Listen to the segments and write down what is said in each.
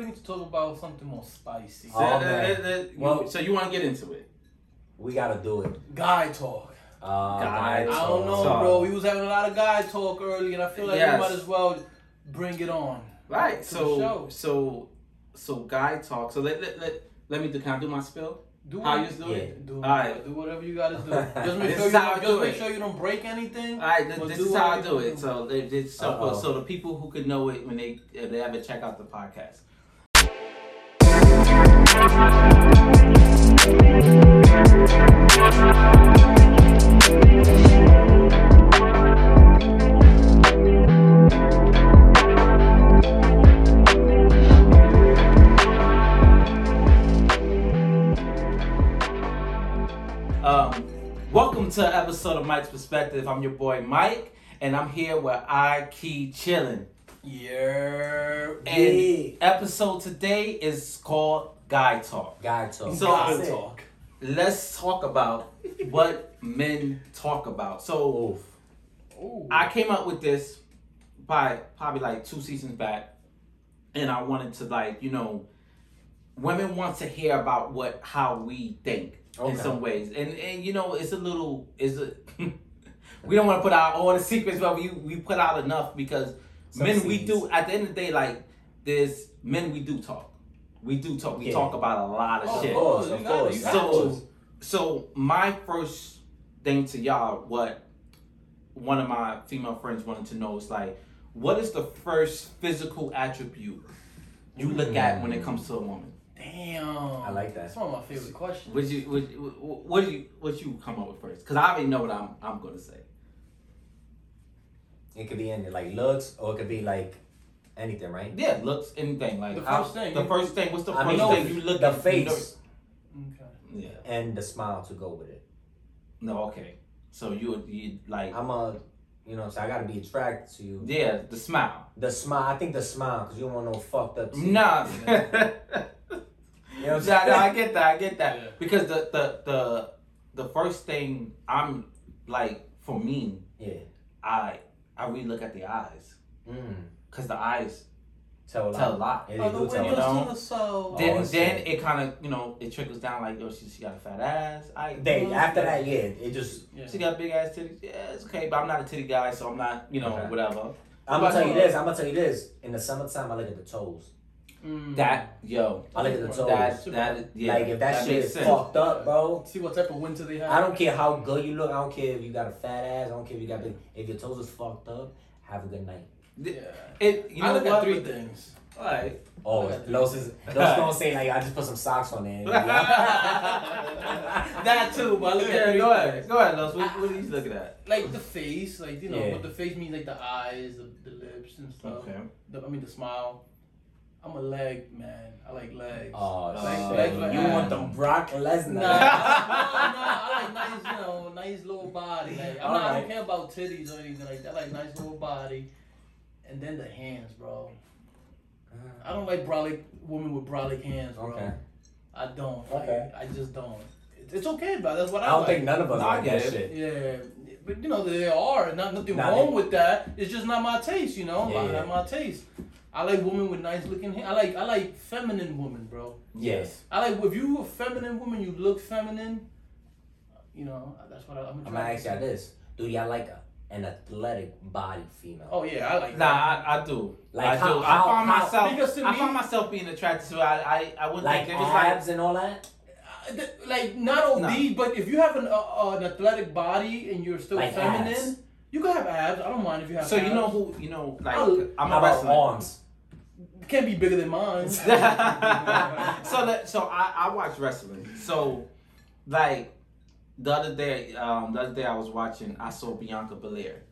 we need to talk about something more spicy. So, Oh, man. uh, you- Well- so you want to get into it? We gotta do it. Guy talk. Uh, Guy I guys, don't know, So- bro. We was having a lot of guy talk early, and I feel like Yes. we might as well bring it on. Right. To the So show. so so guy talk. So let let let, let me do. Can I do my spill? Do How what- you do Yeah. it? Do, Alright. do whatever you gotta do. Just make This sure is you how I just do make it. sure you don't break anything. All right. Th- Well, this do is how I you do do. it. So they, they, so Uh-oh. so the people who could know it when they if they ever check out the podcast. Um, to an episode of Mike's Perspective. I'm your boy Mike, and I'm here with I Key Chillin'. Yeah. And episode today is called Guy Talk. Guy talk. So- guy talk. Let's talk about what men talk about. So Oof. I came up with this by probably like two seasons back, and I wanted to like you know, women want to hear about what how we think in some ways, and and you know it's a little is a. we don't want to put out all the secrets, but we we put out enough because Some men we do at the end of the day like there's men we do talk, we do talk, we Yeah. talk about a lot of Oh, shit. Of course, of course. of got So- So my first thing to y'all, what one of my female friends wanted to know is like, what is the first physical attribute you look at when it comes to a woman? Damn. I like that. That's one of my favorite questions. Would you, would, what, what do you, what you come up with first? Because I already know what I'm, I'm gonna say. It could be in like looks, or it could be like anything, right? Yeah, looks, anything like The how- first thing, The first thing. What's the I first mean, thing you look the at? you face Okay. Yeah. and the smile to go with it. No. Okay. So you, you like, I'm a, you know, so I gotta be attracted to you. yeah, the smile. The smile. I think the smile, cause you don't want no fucked up. teeth. Nah. You know what I'm Yeah, no, I get that. I get that Yeah. because the the the the first thing I'm like for me, Yeah. I I really look at the eyes Mm. Because the eyes Tell a lot. tell a lot. Yeah, they Oh, the do tell a windows lot. know. to the soul. Then it's then sad. it kind of you know it trickles down like yo she, she got a fat ass. I They after that, yeah, it just. Yeah. she got big ass titties. Yeah, it's okay, but I'm not a titty guy, so I'm not you know Okay. whatever. I'm gonna tell you this. I'm gonna tell you this. In the summertime, I look at the toes. Mm. That yo I look at the toes. that that yeah like if that, shit is sense. fucked up, bro. See what type of winter they have. I don't care how good you look. I don't care if you got a fat ass. I don't care if you got big. If your toes is fucked up, have a good night. Yeah. It you I know look what? at three things. Alright. Oh, Okay. Los is Los gonna say like I just put some socks on there. that too, but I look Yeah, at three go ahead. things. Go ahead, Los. What, what are you looking at? Like the face, like you know, Yeah. what the face means, like the eyes, the, the lips and stuff. Okay. The, I mean the smile. I'm a leg man. I like legs. Oh, Like- shit. like- like- you want them Brock Lesnar? Nah, nah, nah, I like nice, you know, nice little body. Like, I'm not, I Alright. don't care about titties or anything like that. I like nice little body, and then the hands, bro. Uh, I don't like brolic women with brolic hands, bro. Okay. I don't. Like, Okay. I just don't. It's, it's okay, but that's what I, I don't like. think none of us I like get that it. shit. Yeah, but you know there are not nothing Nah, wrong they- with that. It's just not my taste, you know. Yeah, Not yeah. my taste. I like women with nice looking hands. I like I like feminine women, bro. Yes. I like if you a feminine woman, you look feminine. You know, that's what I, I'm. I'm gonna ask y'all this: Do y'all like a, an athletic body female? Oh yeah, I like Nah, that. I, I do. Like I how- do. how- I find how- myself. Because to I me- find myself being attracted to. I I I wouldn't like think it was like. abs and all that. Uh, th- like not obese, but if you have an uh, an athletic body and you're still Like feminine, abs. you can have abs. I don't mind if you have. So you know who you know like Oh, I'm a about wrestler. arms? can't be bigger than mine. so that so I I watch wrestling. So like the other day um the other day I was watching I saw Bianca Belair.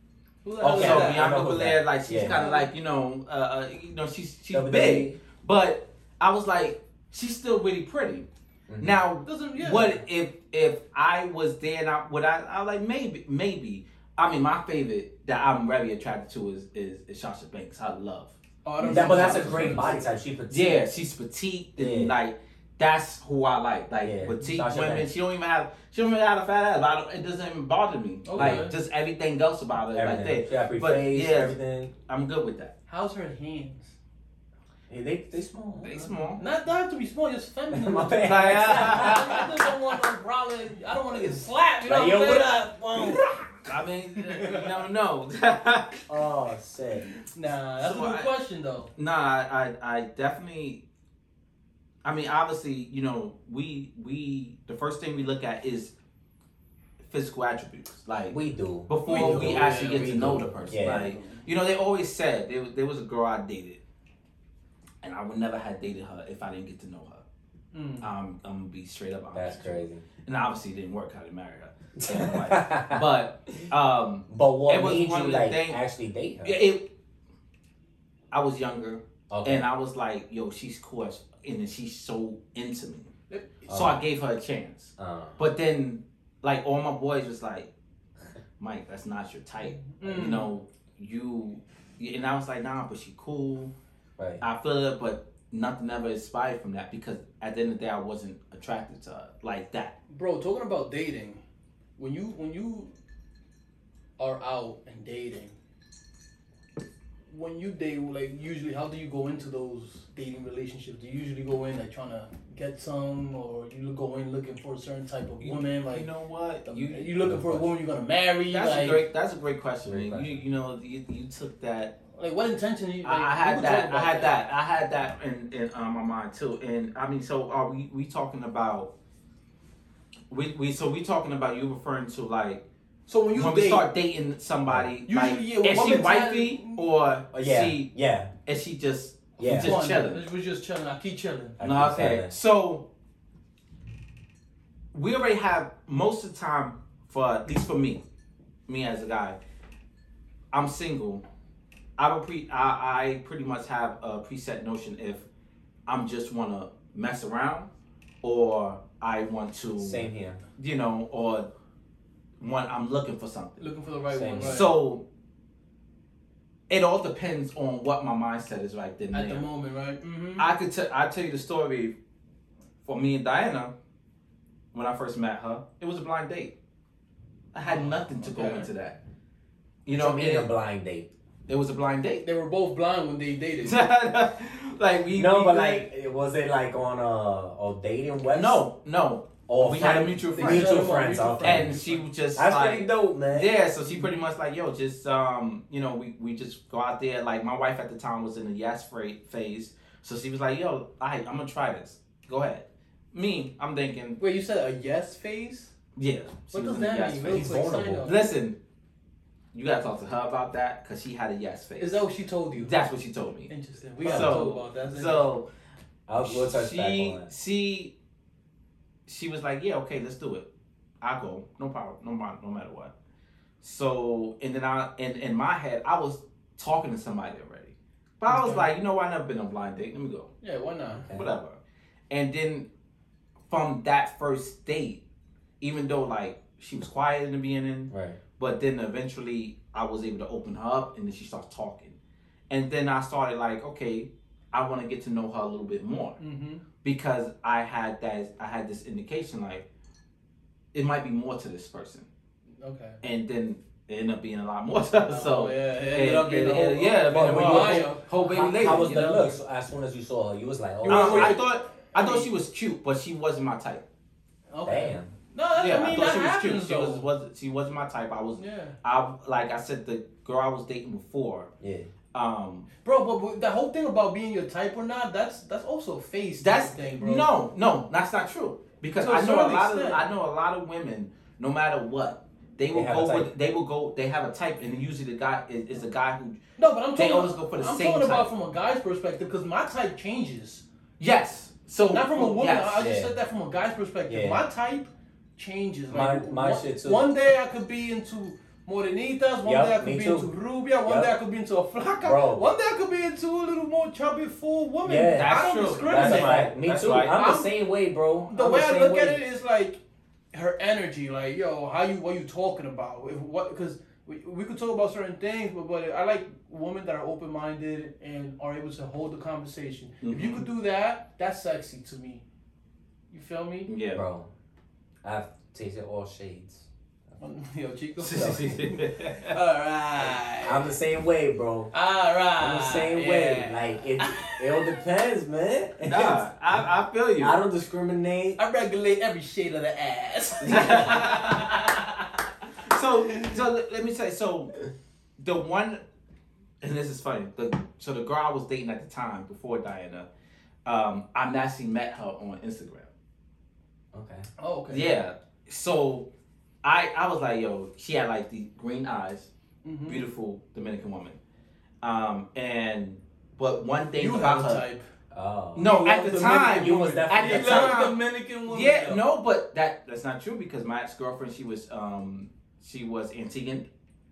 Who the Okay, so that? Bianca Belair that- like she's yeah. kind of like you know uh, uh you know she's she's WWE. big, but I was like she's still really pretty. Mhm. Now Doesn't yeah. What if if I was there and I would I I was like maybe maybe I mean my favorite that I'm very attracted to is is, is Sasha Banks. I love. Oh, I don't That, but that's a great body type. She petite. Yeah, she's petite and Yeah. like that's who I like. Like Yeah, petite Sasha women. Banks. She don't even have she don't even have a fat ass. But I don't, it doesn't even bother me. Okay. Like just everything else about it. Everything. Like that. got pretty But, face, yeah. everything. I'm good with that. How's her hands? Yeah, they they small. They small. Not that have to be small, just feminine. My I bad. I don't want no brolic. I don't want to get slapped. You know Like, what yo, I'm what saying? I mean, you never know. Oh, sick. Nah, that's So a good I- question though. Nah, I, I, I definitely. I mean, obviously, you know, we we the first thing we look at is physical attributes, like We do. before we, We actually yeah, get we to know the person. Yeah. Like, you know, they always said there, was- there was a girl I dated, and I would never have dated her if I didn't get to know her. Mm. Um, I'm gonna be straight up. That's honest. crazy. And obviously, it didn't work. I didn't marry her. But um, but what it was made one you of the like things- actually date her? it, it I was younger. Okay. And I was like, yo, she's cool, as- and then she's so into me. So Oh. I gave her a chance. uh, But then, like, all my boys was like, Mike, that's not your type. Mm. You know, you. And I was like, nah, but she cool. right. I feel it, but nothing ever inspired from that because at the end of the day, I wasn't attracted to her like that. Bro, talking about dating, when you when you are out and dating, when you date, like usually, how do you go into those dating relationships? Do you usually go in like trying to get some, or you go in looking for a certain type of You- woman? Like you know what? you You, you looking for a woman you're gonna marry? that's like, a great. That's a great question. Great man. You you know you, you took that like what intention? You, like, I, I had that. I about had that. I had that in, in um, my mind too. And I mean, so are we we talking about? We, we so we talking about you referring to like So when you when date, we start dating somebody Usually, like yeah, is she mentality- wifey or Oh, yeah. she yeah. is she just Yeah. just One, chilling? We're just chilling. I keep chilling. I No, keep okay. saying. So we already have most of the time for at least for me, me as a guy, I'm single. I would pre I, I pretty much have a preset notion if I'm just wanna mess around or I want to Same here. you know, or one I'm looking for something. Looking for the right Same. one. Right. So it all depends on what my mindset is right then at and the moment, right? Mm-hmm. I could tell I tell you the story for me and Diana when I first met her. It was a blind date. I had nothing to go into that. You You know, know, mean a blind date. it was a blind date. They were both blind when they dated. like we No, we but good. like, was it like on a, a dating website? no, no. Or we had a mutual friend. Mutual Mutual friends. friend. Okay. And she was just That's like pretty dope, man. Yeah, so she pretty much like, yo, just um, you know, we, we just go out there. Like my wife at the time was in the yes phase, so she was like, yo, I I'm gonna try this. Go ahead. Me, I'm thinking, Wait, you said a yes phase? yeah. What does that yes mean? phase. He's vulnerable. Listen, you gotta talk to her about that because she had a yes phase. Is that what she told you? That's what she told me. Interesting. We gotta So- talk about that. So I'll we'll touch back on that. she she was like, yeah, okay, let's do it. I go, no problem, no matter no matter what. So and then I in in my head I was talking to somebody already, but I was Okay. like, you know, what? I never been on a blind date. Let me go, Yeah, why not? Okay. whatever. And then from that first date, even though like she was quiet in the beginning, Right. but then eventually I was able to open her up and then she starts talking. And then I started like, okay, I want to get to know her a little bit more Mm-hmm. Because I had that I had this indication like it might be more to this person. Okay. And then it ended up being a lot more to her. So Oh, yeah, it and- ended up being and- the whole, and- yeah, I But mean, when whole, you- Maya. whole baby how, lady. how was you the know? looks as soon as you saw her? You was like, oh, You were- Um, I thought I thought she was cute, but she wasn't my type. Okay. damn. No, that's, Yeah, I mean thought she was happens cute. She though. was was she wasn't my type. I was yeah, I like I said the girl I was dating before. Yeah. Um, bro. But, but the whole thing about being your type or not, that's that's also a face That's thing, bro. no, no, that's not true. Because To a I know a certain lot of. I know a lot of women. No matter what, they will They go with. They will go. They have a type, and usually the guy is, is a guy who. No, but I'm They talking. always go for the I'm same talking about type. from a guy's perspective because my type changes. Yes. So Not from a woman. Yes. I just Yeah. said that from a guy's perspective. Yeah. My type changes. My- Like, my one, shit too. One day I could be into morenitas. One Yup, day I could be too. into rubia. One Yup. day I could be into a flaca. Bro. One day I could be into a little more chubby, full woman. Yeah. That's I don't true. discriminate. That's right. Me That's too. right. I'm, I'm- the same way, bro. The I'm way the I look way. at it is like her energy. Like yo, how you what you talking about? If, what because. We, we could talk about certain things, but, but I like women that are open minded and are able to hold the conversation. If you Mhm. could do that, that's sexy to me. You feel me? Yeah. Bro, I've tasted all shades. Yo, Chico. yeah, Alright. I'm the same way, bro. Alright. I'm the same way. Like it, it all depends, man. nah, I, I feel you. I don't discriminate. I regulate every shade of the ass. so so let- let me say so the one and this is funny the so the girl I was dating at the time before Diana um I actually met her on Instagram Okay. oh, okay. yeah so I I was like yo she had like the green eyes Mhm. beautiful Dominican woman um and but one thing You about her type. Oh. no You at the Dominican time you was women. definitely at the time Dominican women. yeah though. no but that that's not true because my ex-girlfriend she was um she was Antiguan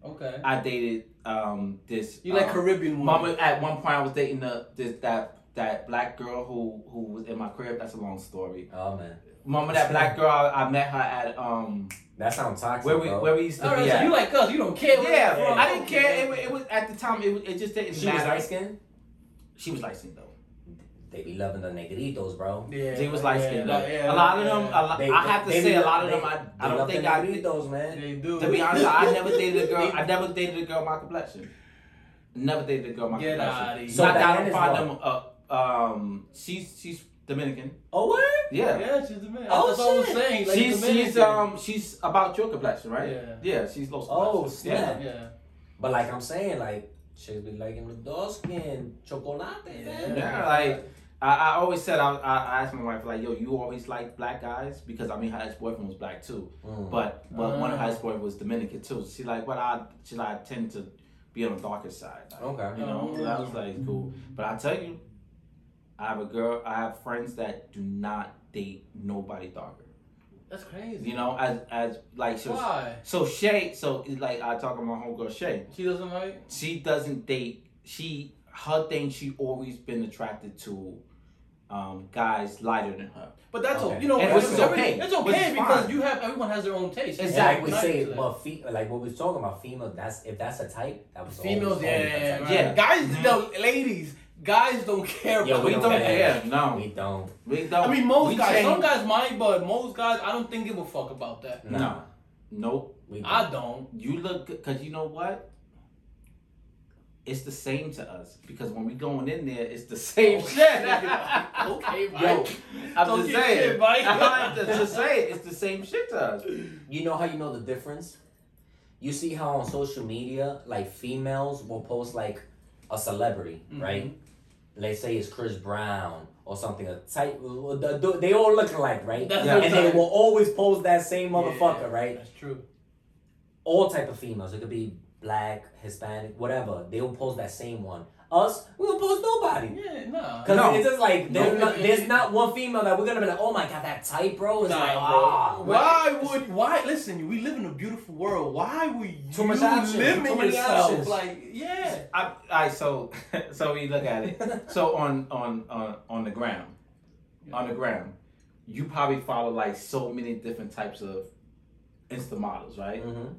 Okay. I dated um this. You like um, Caribbean women. Mama, at one point I was dating the this that that black girl who who was in my crib. That's a long story. Oh man, Mama, that black girl I, I met her at um that sounds toxic, where we bro. where we used to All right, be so at. you like us. You don't care. where yeah, you're. I didn't Okay. care. It, wa- it was at the time. It was, it just didn't she was matter. light skinned. She was light skinned though. They be loving the negritos, bro. Yeah. She was light skinned yeah, though. yeah, a lot of yeah. them. A lot, They- I have to they say be a lot of they- them. I, they don't love think the I. negritos, man. They do. To be honest, I never dated a girl. I never dated a girl my complexion. Never dated a girl my Get complexion. outta here. So Not that I Diana's don't find them. Uh, um, she's she's Dominican. Oh what? Yeah. Yeah, she's the man. Oh, That's all I'm shit. saying. Like she's Dominican. she's um she's about your complexion, right? Yeah. Yeah, she's low. Oh, complexion. snap. Yeah. But like I'm saying, like chicks be liking the dark skin, chocolate, man. Yeah, like I, I always said I, I I asked my wife like, yo, you always like black guys because I mean her ex boyfriend was black too, Mm. but but one of her Ah. ex boyfriend was Dominican too. She like, well, I she like I tend to be on the darker side. Like, Okay. You know, so that was like cool. But I tell you, I have a girl. I have friends that do not date nobody darker. That's crazy. You know, as as like so. Why? So Shay, so like I talk about my homegirl Shay. She doesn't like. She doesn't date. She her thing. She always been attracted to um, guys lighter than her. But that's Okay. okay. you know And every- which is okay. It's okay is because fine. you have everyone has their own taste. Exactly. like we say, to but fe- like what we was talking about, female. That's if that's a type, that was females, always, yeah, always yeah, yeah, right. Yeah. Guys, Mhm. no, ladies, guys don't care Yeah, about. we don't don't care. care. No, We don't. we don't. I mean, most We guys. change- Some guys might, but most guys, I don't think give a fuck about that. Nah. No. Nope. We don't. I don't. You look because you know what? It's the same to us because when we going in there, it's the same Oh, shit. okay, Mike. Yo, I'm Don't just saying. shit, Mike. I'm just saying, it's the same shit to us. You know how you know the difference? You see how on social media, like females will post like a celebrity, Mhm. right? Let's say it's Chris Brown or something. A type, they all look alike, right? That's Yeah. And they will always pose that same motherfucker, Yeah, right? That's true. All type of females. It could be black, Hispanic, whatever. They will pose that same one. Us, we will post nobody. Yeah, nah. Cause No. it's just like there's, No. not, there's not one female that we're gonna be like, oh my god, that type, bro. It's Nah, like, bro. ah, why would why listen? We live in a beautiful world. Why would you Too much options, limit too many yourself? options. Like, yeah. I, all right, so so we look at it. So on on on on the ground, on the ground, you probably follow like so many different types of Insta models, right? Mhm.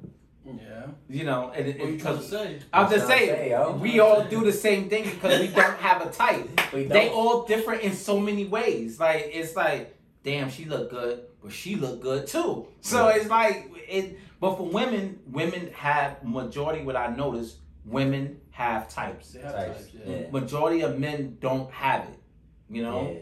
Mm. Yeah. You know, and, What and you trying to because say? I'm just Tryna say, saying, we all do the same thing because we don't have a type. We They don't. all different in so many ways. Like it's like, damn, she look good, but she look good too. So Yeah. it's like it. But for women, women have majority. What I notice, women have types. They have Types, types. Yeah. yeah. Majority of men don't have it. You know.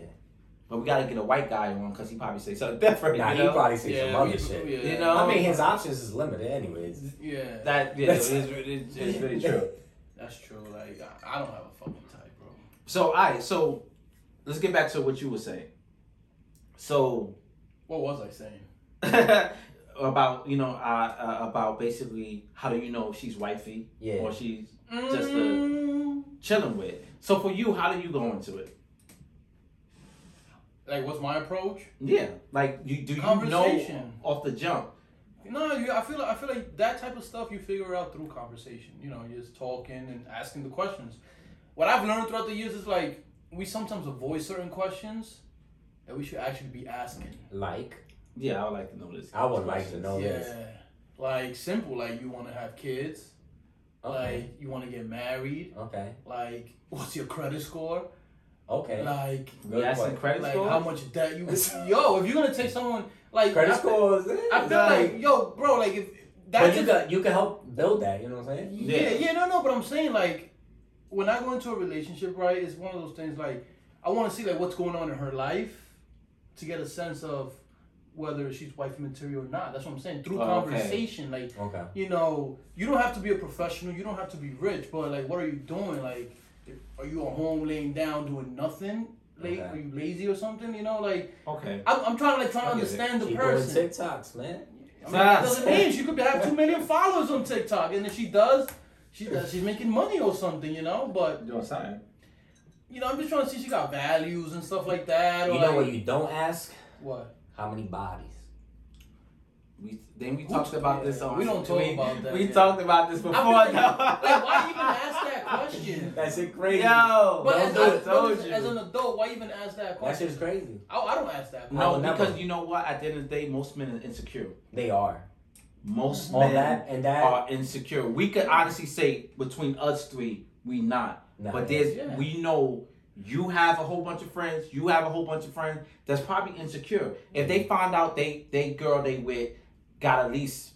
Yeah. But we gotta get a white guy on because he probably say something different. Nah, you he know? probably say some other we- shit. yeah. You know? I mean, his options is limited, anyways. Yeah. that yeah, it's, it's, it's really true. That's true. Like, I, I don't have a fucking type, bro. So, all right, so let's get back to what you were saying. So, What was I saying? about you know uh, uh, about basically how do you know she's wifey Yeah. or she's Just the- Mm, chilling with. So for you, how do you go into it? Like, what's my approach? Yeah, like you do you know Conversation. off the jump? No, you, I feel like I feel like that type of stuff you figure out through conversation. You know, just talking and asking the questions. What I've learned throughout the years is like we sometimes avoid certain questions that we should actually be asking. Like, Yeah, I would like to know this. I would like to know yeah, this. like simple. Like you want to have kids. Okay. Like you want to get married. Okay. Like what's your credit score? Okay. Like We asking question. credit like score. how much debt you. yo, if you're gonna take someone like Credit I, scores. Eh, I feel like yo, bro, like if that's but you if- got you can help build that. You know what I'm saying? Yeah, Yeah. yeah, no, no, but I'm saying like when I go into a relationship, right, it's one of those things like I want to see like what's going on in her life to get a sense of whether she's wife material or not. That's what I'm saying through Oh, okay. conversation. Like Okay. you know, you don't have to be a professional, you don't have to be rich, but like, what are you doing? Like, are you at home laying down doing nothing? Like, Okay. are you lazy or something? You know, like Okay. I'm, I'm trying to like trying to I it. understand the Keep person. doing TikToks, man. I mean, that doesn't mean she could have two million followers on TikTok, and if she does, she does, she's making money or something, you know. But You doing something? you know, I'm just trying to see she got values and stuff like that. Or You know like, what you don't ask? what? How many bodies? We then we Who- talked about yeah, this uh, on. we don't talk we, about that, We yeah. talked about this before. Like, though. like, why even ask that question? That shit crazy. Yo, But don't as, do Told as, you. as an adult, why even ask that That question? shit's crazy. I, I don't ask that. I no, would never. because you know what? At the end of the day, most men are insecure. They are. Most All men that and that. are insecure. We could honestly say between us three, we not. Nah, but there's yeah. we know you have a whole bunch of friends, you have a whole bunch of friends that's probably insecure. If they find out they they girl they with got at least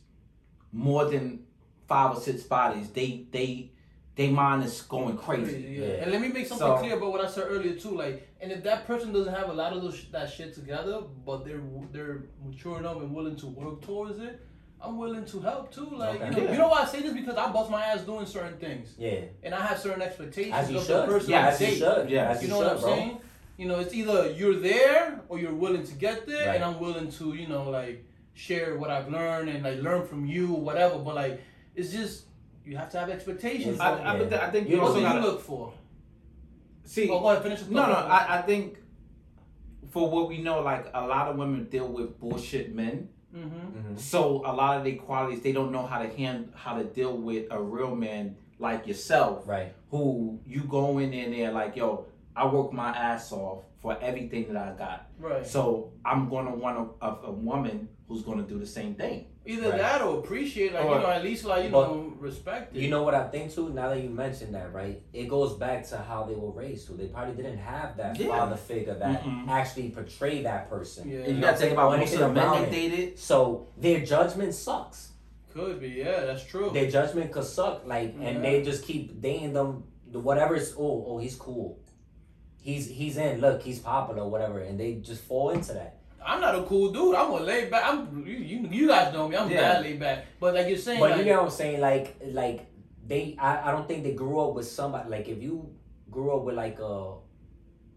more than five or six bodies, they they they mind is going crazy. Yeah. Yeah. And let me make something So- clear about what I said earlier too. Like, and if that person doesn't have a lot of those, that shit together, but they're they're mature enough and willing to work towards it, I'm willing to help too. Like, Okay. you know, Yeah. you know why I say this because I bust my ass doing certain things, Yeah. and I have certain expectations As you of should. the person Yeah, I as you should. Yeah. As You you know should, what I'm bro. saying? You know, it's either you're there or you're willing to get there, Right. and I'm willing to, you know, like share what I've learned and like learn from you, whatever. But like, it's just you have to have expectations. I, for I, but th- I think You you what also do you gotta look for? see. Oh, go ahead, finish. the No, no. I, I think for what we know, like a lot of women deal with bullshit men. Mm-hmm. Mhm. So a lot of their qualities, they don't know how to hand how to deal with a real man like yourself, Right. who you go in there like, yo, I work my ass off for everything that I got. Right. So I'm gonna want a, a, a woman who's gonna do the same thing. Either Right. that or appreciate, like Or- you know, at least like you know, respect it. You know what I think too? Now that you mentioned that, right? It goes back to how they were raised too. They probably didn't have that Yeah. father figure that Mhm. actually portrayed that person. Yeah. And you gotta think about most of the men they dated. So their judgment sucks. could be, yeah, that's true. Their judgment could suck. Like, Yeah. and they just keep dating them. The whatever's oh oh he's cool. He's he's in. Look, he's popular, whatever, and they just fall into that. I'm not a cool dude. I'm a laid back. I'm you, you, you guys know me. I'm Yeah. that laid back. But like you're saying, But like, you know what I'm saying? Like like they I, I don't think they grew up with somebody like if you grew up with like a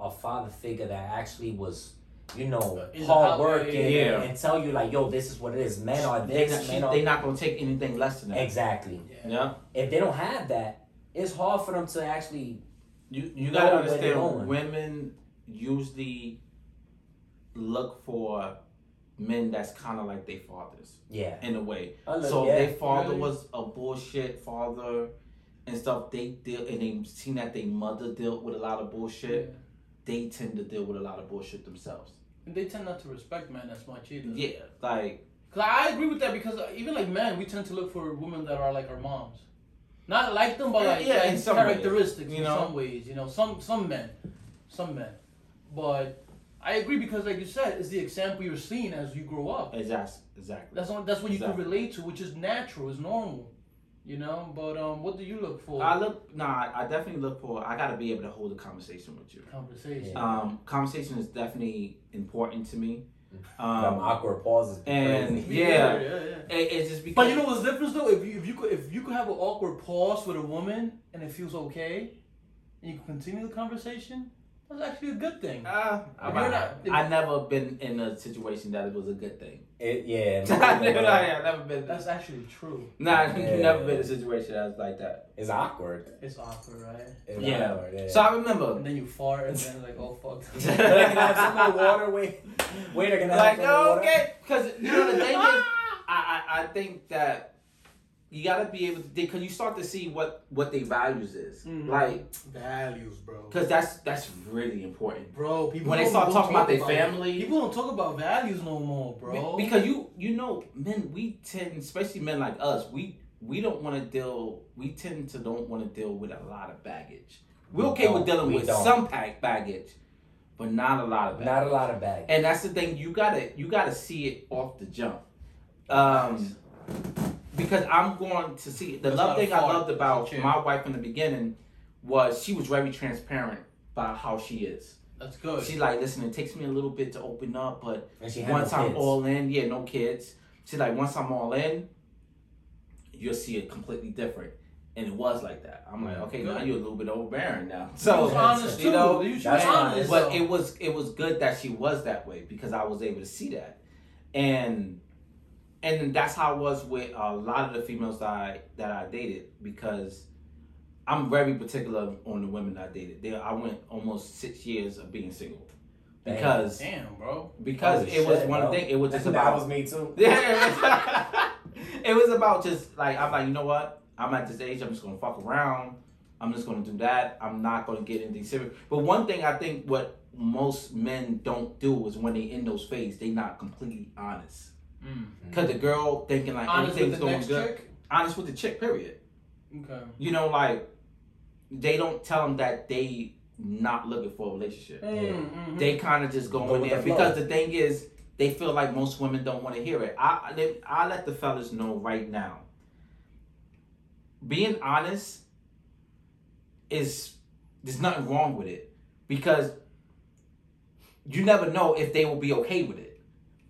a father figure that actually was you know Is hard out- working yeah, yeah. and tell you like yo this is what it is men are They this not, men are they not gonna take anything less than that. exactly yeah. Yeah. if they don't have that it's hard for them to actually You you gotta understand going. women usually look for men that's kind of like their fathers yeah in a way. Look- So yeah. their father Really? was a bullshit father and stuff. They deal and they seen that their mother dealt with a lot of bullshit. Yeah. They tend to deal with a lot of bullshit themselves. And they tend not to respect men as much either. Yeah, like Cause I agree with that because uh, even like men, we tend to look for women that are like our moms. Not like them, but like, yeah, like in some ways, characteristics you in some ways. You know, some some men, some men. But I agree because, like you said, it's the example you're seeing as you grow up. exactly, exactly. That's what that's what you can relate to, which is natural, is normal. You know, but um, what do you look for? I look, nah, I definitely look for. I gotta be able to hold a conversation with you. Conversation. Um, conversation is definitely important to me. them Um, awkward pauses and- crazy. yeah. yeah, yeah. it, it's just because. But you know what's the difference though? If you if you could if you could have an awkward pause with a woman and it feels okay, and you can continue the conversation, that's actually a good thing. Uh, I, If you're not- I never been in a situation that it was a good thing. It, yeah I never, I never been. That's actually true. Nah, Yeah. never been in a situation that was like that. it's awkward It's awkward, right? It's Yeah. awkward, yeah. So I remember, And then you fart and then like, oh fuck. They're gonna have some more water. Wait, wait, they're gonna like, have some more water. okay, because you know the thing is, I, I I think that you gotta be able to because you start to see what what their values is, Mhm. like values, bro. because that's that's really important. Bro, people When they start talking talk about their family- people don't talk about values no more, bro. Because you you know men we tend especially men like us we we don't want to deal we tend to don't want to deal with a lot of baggage. We're We okay with dealing We with don't. some pack baggage, but not a lot of baggage. Not a lot of bags. And that's the thing you gotta you gotta see it off the jump. Um, because I'm going to see the That's love thing I loved about my wife in the beginning was she was very transparent about how she is. That's good. She's like, listen, it takes me a little bit to open up, but And once no I'm kids. all in, yeah, no kids. She's like, once I'm all in, you'll see it completely different. And it was like that. I'm like, mm, okay, now Good. you're a little bit overbearing now. She So was honest you too. know, You should that's honest. honest. but it was it was good that she was that way because I was able to see that, and and that's how I was with a lot of the females that I that I dated because I'm very particular on the women I dated. They, I went almost six years of being single because Damn, bro. because Holy it was shit, one bro. thing. It was just that about was me too. yeah, it was about just like I'm like, you know what? I'm at this age. I'm just gonna fuck around. I'm just gonna do that. I'm not gonna get anything serious. But one thing I think what most men don't do is when they in those phases, they not completely honest. Mm. Cause the girl thinking like Honest with everything's the going next good. chick. Honest with the chick, period. Okay. You know, like they don't tell them that they not looking for a relationship. Mm, mhm. They kind of just go, Go in there the because the thing is, they feel like most women don't want to hear it. I, I I let the fellas know right now. Being honest is there's nothing wrong with it because you never know if they will be okay with it.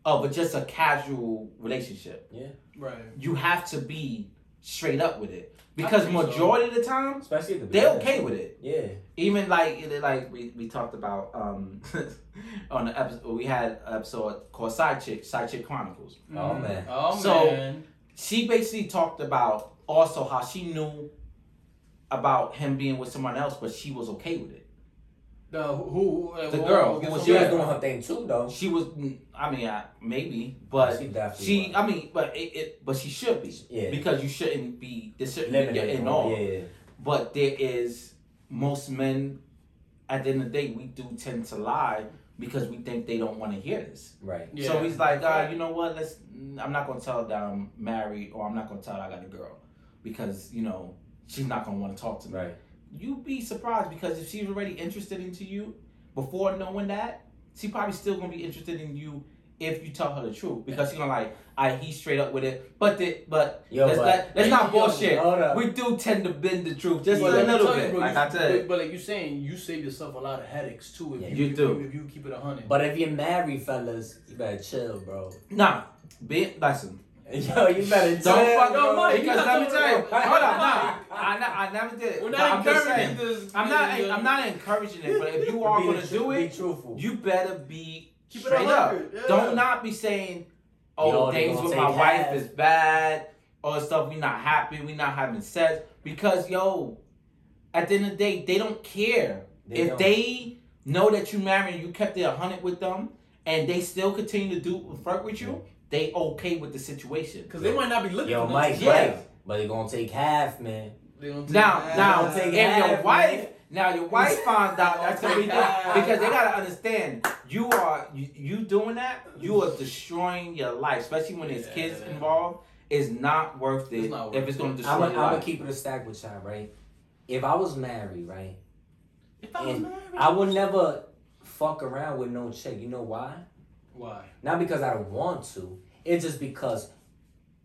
Oh, but just a casual relationship. Yeah. Right. You have to be straight up with it because think so. majority of the time Especially the they're okay with it Yeah. even like like we, we talked about um on the episode we had an episode called side chick side chick chronicles Oh, man. Oh man. So- man. she basically talked about also how she knew about him being with someone else but she was okay with it The who? who uh, The girl who who was She was doing her thing too, though. she was i mean uh, maybe but she definitely she was. i mean but it, it but she should be Yeah. because you shouldn't be this shouldn't living be your in all Yeah, yeah. But there is most men at the end of the day we do tend to lie because we think they don't want to hear this. Right. Yeah. So he's like, uh, you know what? Let's. I'm not gonna tell that I'm married, or I'm not gonna tell her I got a girl, because you know she's not gonna want to talk to me. Right. You'd be surprised because if she's already interested into you before knowing that, she probably still gonna be interested in you if you tell her the truth because she's gonna like, I he's straight up with it. But the, but Yo, let's, but- let, let's not Yo, bullshit. hold up. We do tend to bend the truth just Well, a little tell you, bit. bro, like you- I said. But, but like you're saying, you save yourself a lot of headaches too if Yeah. you, You do. You, if you keep it a hundred. But if you're married, fellas, you better chill, bro. Nah, be listen. Yo, you better. Don't fuck Yo, up, Mike, because you let me not tell you. Hold on, nah. I, ne- I never did. We're not I'm just saying. encouraging this. I'm not. this, I'm not encouraging it. But if you are Be gonna do tru- it, truthful. you better be Keep it straight up. yeah. Don't not be saying, "Oh, things with my take wife half. is bad," or stuff. We not happy. We not having sex because yo, at the end of the day, they don't care They if don't. they know that you married and you kept it a hundred with them, and they still continue to do fuck with you. They okay with the situation. Because they might not be looking Yo, for Mike, nothing. Yeah. right. But they're gonna take half, man. They don't take Now, that. now, Don't take if your half, wife, man. now your wife found out that's gonna be Take because they gotta understand you are you, you doing that, you are destroying your life, especially when there's kids Yeah. involved. Is not worth it It's not if it's gonna it. destroy I'm your gonna life. keep it a stack with y'all, right? If I was married, right, If I was and married, I would never fuck around with no chick. You know why? Why? Not because I don't want to. It's just because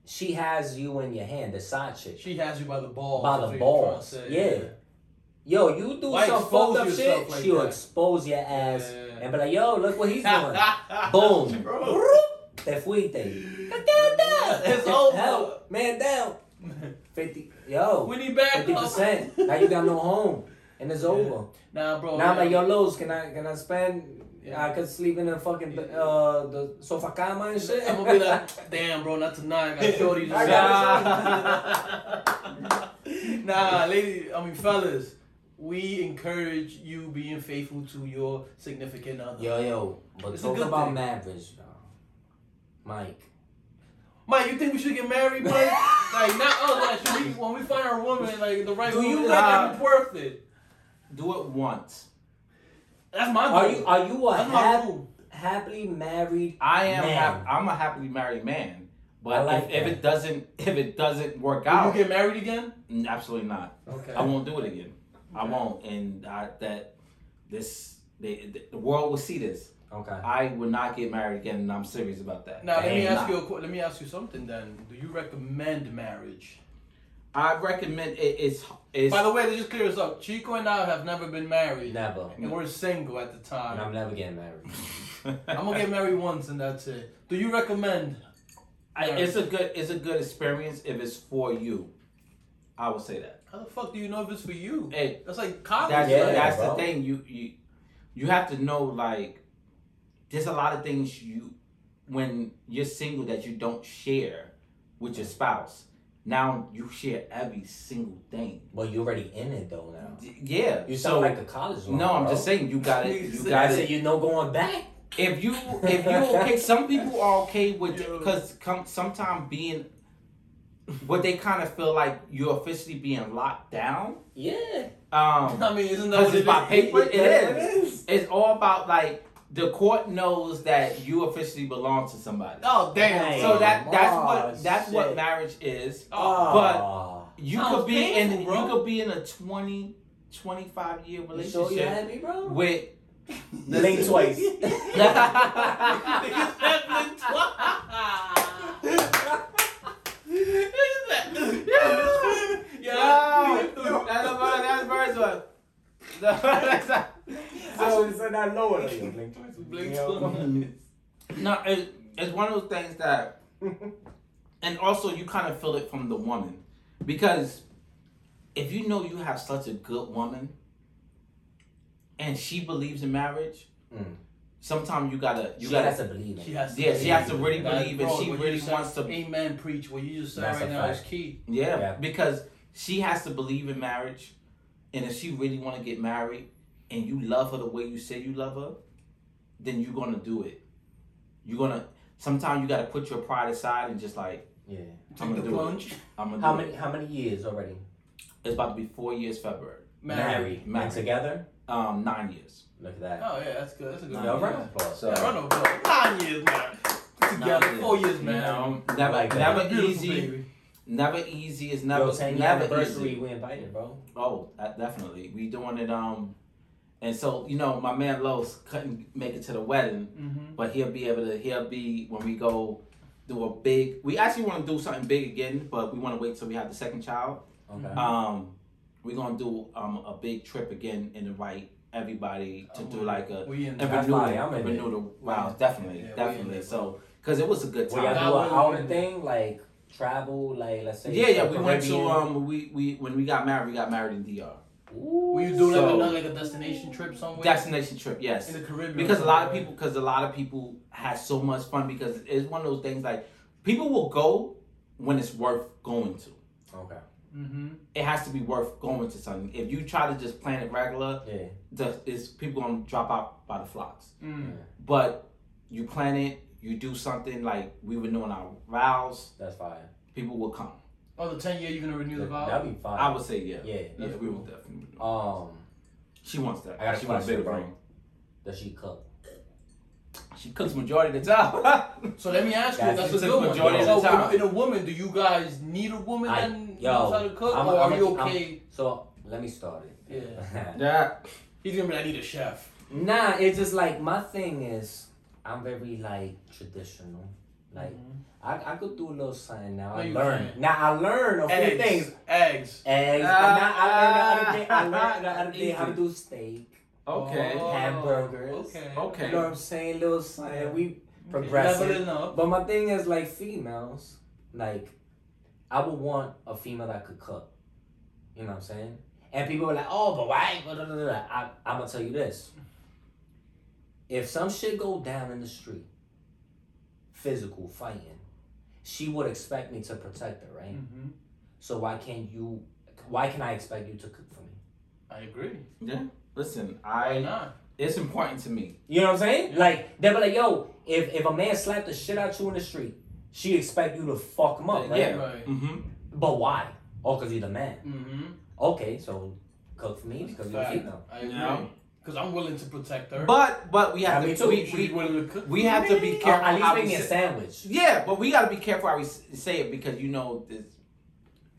she has you in your hand, the side chick. She has you by the balls. By the what you're trying to balls, say, yeah. Yo, you do Why some fucked up shit, like she'll that? expose your ass Yeah. and be like, yo, look what he's doing. Boom. Te fuiste. It's over. Help. Man down. 50. Yo. We need back Fifty up. percent. Now you got no home, and it's over. Nah, bro. now I'm like, yeah. yo, Los, can I can I spend? Yeah. I could sleep in the fucking uh the sofa cama and shit. I'm gonna be like, damn, bro, not tonight. I got shorties. I nah, lady. I mean, fellas, we encourage you being faithful to your significant other. yo, yo, but It's a talk good about thing. marriage, y'all. Mike. Mike, you think we should get married, Mike? like, not oh, like, we, when we find our woman, like the right Do woman, you it's like- like, it's worth it. Do it once. That's my goal. Are you are you a That's hap- happily married? I am. Man. Hap- I'm a happily married man. But like if, if it doesn't if it doesn't work Will out, you get married again? absolutely not. Okay. I won't do it again. I won't, and I, that this they, the world will see this Okay. I will not get married again, and I'm serious about that. Now let me Damn. ask you. A, que- let me ask you something. Then, do you recommend marriage? I recommend it. It's it's. By the way, let's just clear this up. Chico and I have never been married, Never. and we're single at the And time. I'm never getting married. I'm gonna get married once, and that's it. Do you recommend? I- it's a good it's a good experience if it's for you. I would say that. How the fuck do you know if it's for you? Hey, That's like college. that's Yeah, that's bro. the thing. You you you have to know like there's a lot of things you when you're single that you don't share with your spouse. Now you share every single thing. Well, you already in it though now. D- Yeah. You so sound like a college one. no, I'm bro. just saying you got it. You got it. you know going back. if you if you okay, some people are okay with Yo. because come sometimes being what they kind of feel like you're officially being locked down. Yeah. Um, I mean, isn't that because what it's it by is? paper, it Yeah, is. It's all about like the court knows that you officially belong to somebody. Oh damn! Hey. So that that's Oh, what that's what marriage is. Oh, But you Sounds could be painful, in bro. you could be in a 20, 25 year you sure you relationship happy, bro? with Blink twice. yeah. No, that's the first, that's the first one. The- that's a- I said that lower. Like, blink twice. Blink twice. no, it, it's one of those things that, and also you kind of feel it from the woman, because if you know you have such a good woman, and she believes in marriage, Mm. sometimes you gotta you she gotta has to believe in She it. has to Yeah, she has to really That- believe and she what you really said- wants to- Amen. Preach. What you just said That's right a now is key. yeah, Yeah. because she has to believe in marriage, and if she really want to get married, and you love her the way you say you love her, then you're gonna do it. You're gonna. Sometimes you gotta put your pride aside and just like Yeah. I'm Take the gonna do it. plunge. I'm gonna How do many it. how many years already? It's about to be four years February. Married. Married. And together? Um, nine years. Look at that. Oh yeah, that's good. That's a good. Nah, Yo, one. round of applause. So- Yeah, run of applause. Nine years, man. Together, Nine four years, You man. know, never, Like that. never Beautiful easy. baby. Never easy. It's never, Yo, 10 never anniversary, easy. we invited, bro. Oh, uh, definitely. We doing it. Um, and so you know, my man Los couldn't make it to the wedding, Mm-hmm. but he'll be able to. He'll be when we go do a big. We actually want to do something big again, but we want to wait till we have the second child. Okay. Um, we're gonna do um a big trip again and invite everybody to do like a We in and That's renew, fine, I'm in renew the wow definitely Yeah, definitely so because it was a good we time. gotta do an was- outing thing, like travel, like let's say. yeah, yeah, the we went to um we we when we got married we got married in DR Ooh. Will you do like, So- another, like a destination trip somewhere? destination trip yes in the Caribbean. because a lot of people because a lot of people had so much fun because it's one of those things like people will go when it's worth going to Okay. Mm-hmm. it has to be worth going to something if you try to just plan it regular Yeah. the is people gonna drop out by the flocks Mm. but you plan it you do something like we were doing our vows That's fine. people will come Oh, the ten year you're gonna renew the vow. That'd be fine. I would say yeah Yeah. yeah That's we cool. will definitely do. Um, she wants that I got a she wants a question, bigger bro. ring does she cook? she cooks majority of the time So let me ask you, That's- that's, it's a a good one. majority of the in a, time. in a woman, do you guys need a woman I- that yo, knows how to cook, I'm- or I'm are a- you I'm- okay? So let me start it. Yeah. yeah He's gonna be like, I need a chef. nah, it's just like my thing is I'm very like traditional. Like I, I could do a little something now. No, I you learned. can't. Now I learned a few eggs, things. eggs. Eggs. Ah, now I learned the other day. I learned the other day how to do steak. okay Oh, Hamburgers. Okay. Okay. You know what I'm saying? Little something. Yeah. We progressive. Leveling. But my thing is like females, like I would want a female that could cook. You know what I'm saying? And people are like, oh, but why? I, I'm gonna tell you this. If some shit go down in the street, physical fighting, she would expect me to protect her, right? Mm-hmm. So why can't you? Why can I expect you to cook for me? I agree. yeah listen Why I not? it's important to me You know what I'm saying? Like they'll be like, yo, if if a man slapped the shit out you in the street, she expect you to fuck him up, right? yeah Right. mm-hmm But why? Oh, cause you're the man. Mm-hmm. Okay, so cook for me because you're a fact. female. I agree. Yeah. Because I'm willing to protect her. but but we have Yeah, me to we, She's we, willing to cook. we have to be Or careful at least how make we me a say- sandwich. Yeah, but we gotta be careful how we say it because you know this.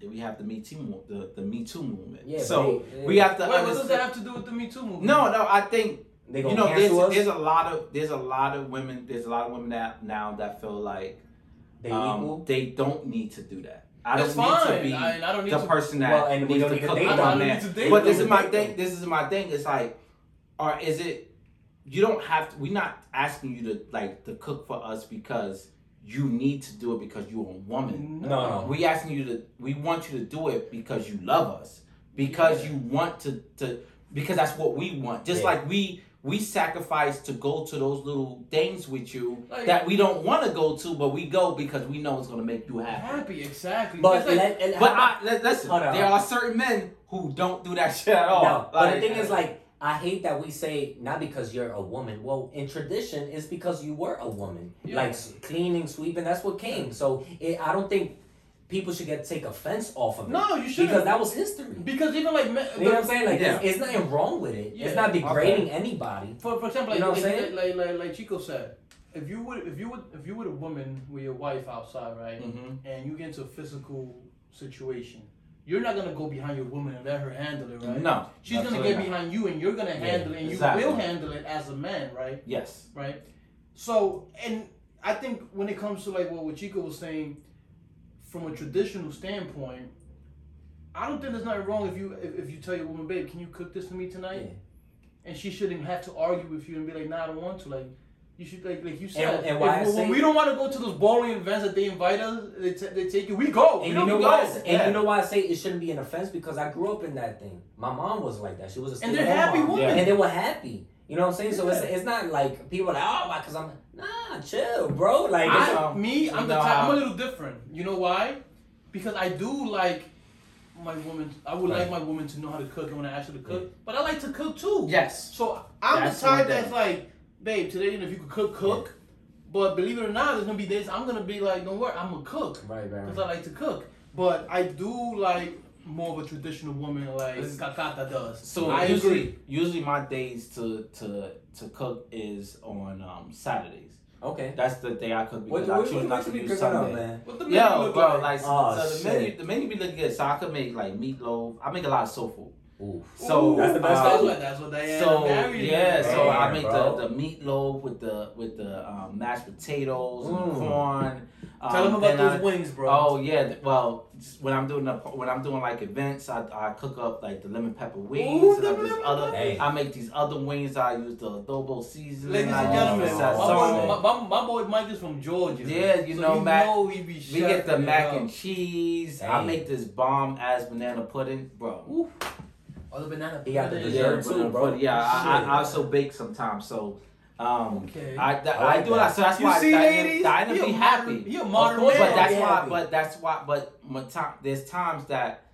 We have the Me Too, the the Me Too movement. Yeah, so but they- we have to. Wait, what does that have to do with the Me Too movement? No, no. I think They you know, there's there's a lot of there's a lot of women there's a lot of women that now that feel like they um, equal. they don't need to do that. I That's don't fine. need to be I, I don't need the to. person that Well, and needs don't to need to cook date for them. my I don't man. need to date But this is my thing. This is my thing. It's like, or is it? You don't have to. We're not asking you to like to cook for us because you need to do it because you're a woman. No, no. We asking you to. We want you to do it because you love us. Because Yeah. you want to to. Because that's what we want. Just Yeah. like we we sacrifice to go to those little things with you Like- that we don't want to go to, but we go because we know it's gonna make you happy. Happy, exactly. But like- let, But I, li- listen, Hold on. there are certain men who don't do that shit at all. No, but the Like- thing is, like, I hate that we say not because you're a woman. Well, in tradition, it's because you were a woman. Yeah. Like cleaning, sweeping, that's what came. So it, I don't think people should get take offense off of it. no, you shouldn't. because that was history. Because even like men, You know what I'm saying? Like, Yeah. it's, it's nothing wrong with it. Yeah. It's not degrading anybody. For, for example, You like, know what I'm like, saying? like, like, like Chico said, if you would, if you would, if you were a woman with your wife outside, right, Mhm. and you get into a physical situation, you're not gonna go behind your woman and let her handle it, right? No, She's gonna get not. behind you, and you're gonna handle it, and exactly. you will handle it as a man, right? Yes. Right. So, and I think when it comes to like what, what Chico was saying, from a traditional standpoint, I don't think there's nothing wrong if you if, if you tell your woman, babe, can you cook this for me tonight? Yeah. and she shouldn't have to argue with you and be like, "Nah, I don't want to." Like, you should like like you said. and why I if, when say- we don't want to go to those bowling events that they invite us, they, t- they take you. We go. And We you know go. why? I say- And Yeah. you know why I say it shouldn't be an offense because I grew up in that thing. My mom was like that. She was a And they're happy mom. women. and they were happy. You know what I'm saying? So it's, Yeah. it's not like people are like, oh, why? Because I'm nah, chill, bro. Like, it's- I, know. me, I'm the know type. I'm a little different. You know why? Because I do like my woman. I would like my woman to know how to cook and when I ask her to cook. But I like to cook too. Yes. So I'm That's the type that's like, babe, today, you know, if you could cook, cook. But believe it or not, there's gonna be days I'm gonna be like, don't worry, I'm gonna cook. right, right, because right. I like to cook. But I do like more of a traditional woman like Kakata does. So I usually, agree. usually my days to to to cook is on um, Saturdays. Okay. That's the day I cook What, because what, I what, choose what, not to you be use up, Sunday. man? What the menu Yo, bro, like? like, Oh, so the menu, the menu be looking good. So I could make like meatloaf. I make a lot of soul food. Ooh. So Ooh, That's the best uh, That's what that's what Diana So married yeah, me. so I make bro. the, the meatloaf with the with the um, mashed potatoes and Mm. corn. Um, Tell them about then I- those wings, bro. Oh yeah, well when I'm doing the when I'm doing like events, I, I cook up like the lemon pepper wings Ooh, and the I, lemon other, pepper. Hey. I make these other wings. I use the adobo seasoning. Ladies I and use gentlemen, the my, sazon. boy, my, my, my boy Mike is from Georgia. Yeah, you so know, you Mac- know be We get the mac up. and cheese. I make this bomb ass banana pudding, bro. Ooh. Oh, the banana He got the pudding. dessert too, banana bro. Yeah, I, I, I also bake sometimes. So, um, Okay. I, th- I I do that. So that's You why see, Diana, ladies? Diana He a be modern- happy. he a Of modern course, man. but that's why. happy. But that's why. But my time, there's times that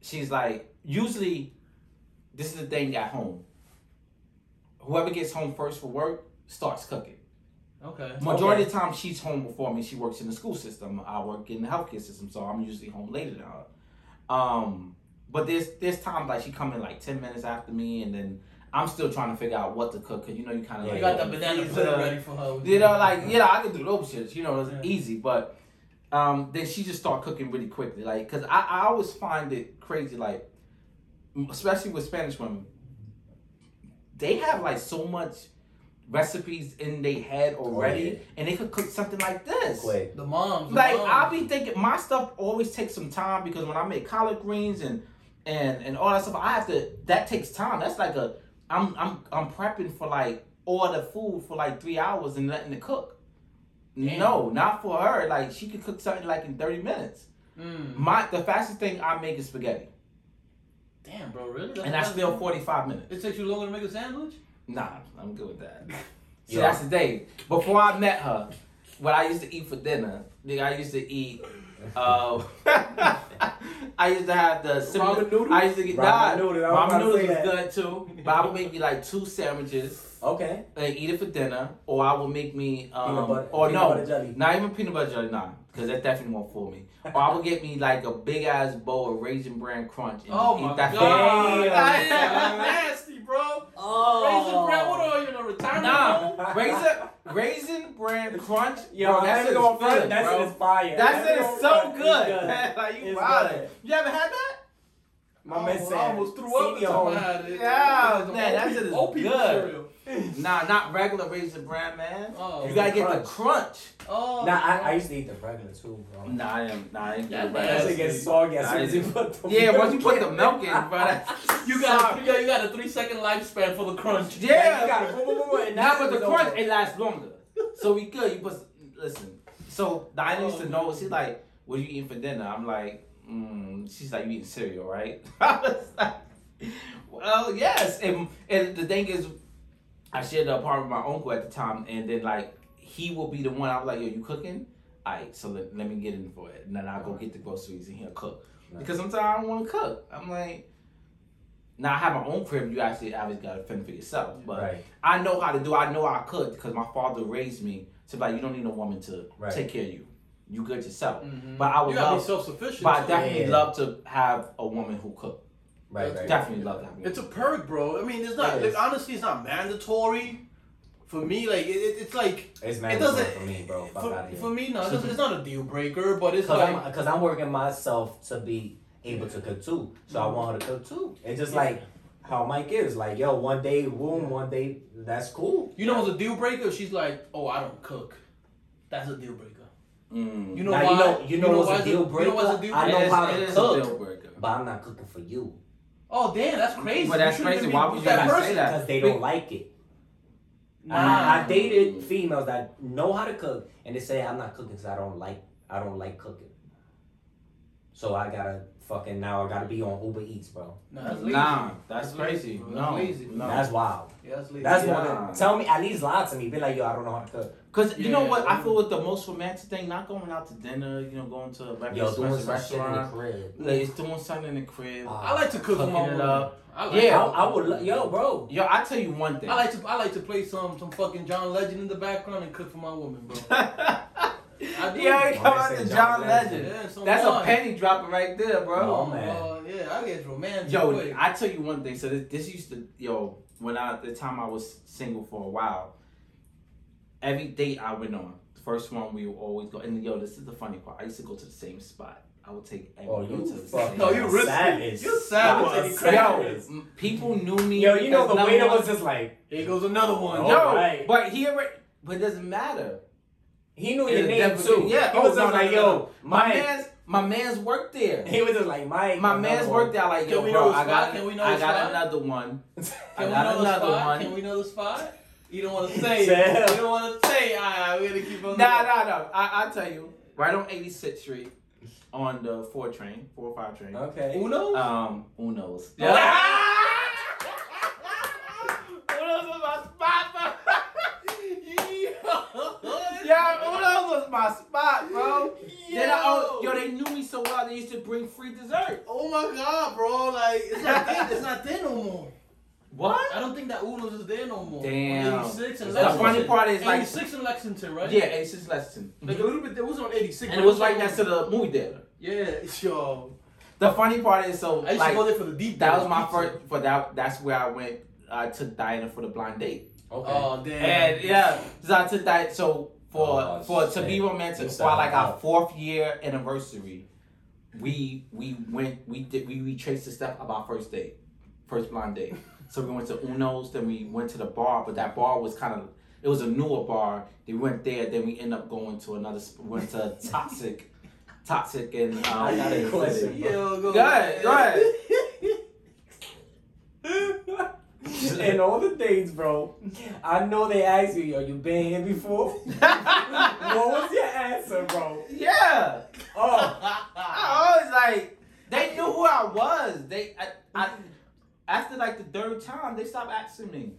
she's like. Usually, this is the thing at home. Whoever gets home first for work starts cooking. Okay. Majority Okay. of the time, she's home before me. She works in the school system. I work in the healthcare system, so I'm usually home later than her. Um, but there's there's times like she come in like ten minutes after me, and then I'm still trying to figure out what to cook because you know you kind of Yeah, You got the banana pudding ready for her. You know, like yeah, I can do those shits. You know, it's Yeah. easy. But um, then she just start cooking really quickly, like because I, I always find it crazy, like especially with Spanish women, they have like so much recipes in their head already, yeah. and they could cook something like this. Quick. the moms. The Like moms. I'll be thinking, my stuff always takes some time because when I make collard greens and and and all that stuff, I have to. That takes time. That's like a. I'm I'm I'm prepping for like all the food for like three hours and letting it cook. Damn. No, not for her. Like she could cook something like in thirty minutes. Mm. My the fastest thing I make is spaghetti, Damn, bro, really? and that's still forty five minutes. It takes you longer to make a sandwich? Nah, I'm good with that. so Yeah. that's the day. Before I met her, what I used to eat for dinner, nigga, I used to eat. Uh, I used to have the simple. Ramen noodles? I used to get Ramen nah, noodles, I was Ramen about to noodles say was that. good too. But I would make me like two sandwiches Okay. and eat it for dinner, or I would make me um, Peanut butter- or peanut no, butter jelly. not even peanut butter jelly, nah, because that definitely won't fool me. Or I would get me like a big ass bowl of raisin bran crunch and Oh eat my that. god. Damn. Damn, nasty, bro. Oh. Raisin bread, what are you in a retirement Nah, home? raisin raisin bran crunch. Yo, bro, that that shit shit going is front. good, That bro. shit is fire. That shit shit is so It's good. like you It's wild. good. You ever had that? My oh, man I said. almost threw up me the home." time I had it. Yeah, man, that shit is good. cereal. Nah, not regular raisin bran, man. Oh, you gotta get crunch. the crunch. Oh, Nah, I, I used to eat the regular too, bro. Nah, I didn't. Nah, I didn't That get man- it As right. it gets soggy, as soon as you put the Yeah, milk once you put the milk in, bro. you got you got you got a three second lifespan for the crunch. Yeah, you gotta boom, boom, boom, boom, and Now, that's but the crunch it lasts longer, so we good. You put listen. So Diana used to know. She's like, "What are you eating for dinner?" I'm like, mm. "She's like, you eating cereal, right?" I was like, "Well, yes." And, and the thing is, I shared the apartment with my uncle at the time, and then like he will be the one. I was like, "Yo, you cooking?" Alright, so let, let me get in for it, and then I'll go get the groceries and he'll cook. Nice. Because sometimes I don't want to cook. I'm like, now I have my own crib. You actually always got to fend for yourself, but. Right. I know how to do. It. I know I could because my father raised me to be like, you don't need a woman to Right. take care of you. You good yourself. Mhm. But I would you love- self sufficient. But I definitely Yeah. love to have a woman who cook. Right, right. Definitely love that. It's a perk, bro. I mean, it's not It like, honestly, it's not mandatory. For me, like it, it, it's like It's it doesn't for me, bro. For, out of here. for me, no, it's, it's not a deal breaker, but it's Cause like I'm, cause I'm working myself to be able to cook too. So I want her to cook too. It's just Yeah. like how Mike is. Like, yo, one day room, one day that's cool. you know what's a deal breaker. She's like, oh, I don't cook. That's a deal breaker. Mm. You know now, why? you know, you know, what's why a it's deal you breaker. know what's a deal I know It is- how to cook, but I'm not cooking for you Oh damn, that's crazy. But that's crazy. Why with would you that gotta say that? because they don't like it. I, I dated females that know how to cook, and they say I'm not cooking because I don't like I don't like cooking. So I gotta fucking now I gotta be on Uber Eats, bro. Nah, that's lazy. Nah, that's That's crazy. lazy. No, That's no. That's wild. Yeah, that's lazy. That's Yeah. more than tell me at least lie to me. Be like, yo, I don't know how to cook. Cause you know Yeah. what I feel like the most romantic thing, not going out to dinner, you know, going to a Yo, regular doing expensive some shit in the restaurant. crib. Like, it's doing something in the crib. Ah. I like to cook for Cooking my it woman. up. I like, Yeah. I, I would, yo, bro. Yo, I tell you one thing. I like to I like to play some some fucking John Legend in the background and cook for my woman, bro. I do. Yeah, he Why come out say to John John Legend? Legend. Yeah, some That's a penny dropper right there, bro. Oh, man. Uh, yeah, I get romantic. Yo, quick. I tell you one thing. So this, this used to, yo, when I the time I was single for a while, every date I went on, the first one we would always go. And yo, this is the funny part. I used to go to the same spot. I would take every Oh, you to the same. No, you risky. savage. You savage. You Eddie a Craig. Yo, people knew me. Yo, you know the because waiter was just like Here goes another one. Oh, Yo, right. but he already, but it doesn't matter. He knew your name too. yeah. he Oh, was no, just no, like, no, yo, no. My man's, my man's worked there. He was just like, Mike. My man's one. worked there. Like, yo, we bro, know the I got, we know I the got spot? another one. Can we got the another one. Can we know the spot? You don't want to say. Chill. You don't want to say. Ah, we gotta keep on. Nah, nah, nah. I, I'll tell you. Right on 86th Street, on the four train, four or five train. Okay. Uno. Um, who knows? Yeah. Uno's was my spot, bro. Yo. yeah, Uno's my spot, bro. Then I, oh, Yo. yo, they knew me so well. They used to bring free dessert. Oh my god, bro! Like it's not there. It's not there no more. What? I don't think that Uno's is there no more. Damn. 86 and The The funny part is like, 86 in Lexington, right? yeah, 86 Lexington. Like a little bit. There was on 86. And it was right next to the movie theater. Yeah, yo. The funny part is so I used like to go there for the deep. that was my pizza. first for that that's where I went uh, I took Diana for the blind date. Okay. Oh damn. And yeah, so I took that so for Oh, for to be romantic for like our fourth year anniversary, we we went we did we retraced the step of our first date, first blind date. So we went to Uno's, then we went to the bar, but that bar was kind of it was a newer bar. Then we went there, then we ended up going to another. went to Toxic, Toxic, and um, I got a question. Yo, go, Go ahead, go ahead. and all the dates, bro. I know they asked you, yo, you been here before? what was your answer, bro? yeah. Oh, I always like they knew who I was. They I, I after like the third time they stopped asking me.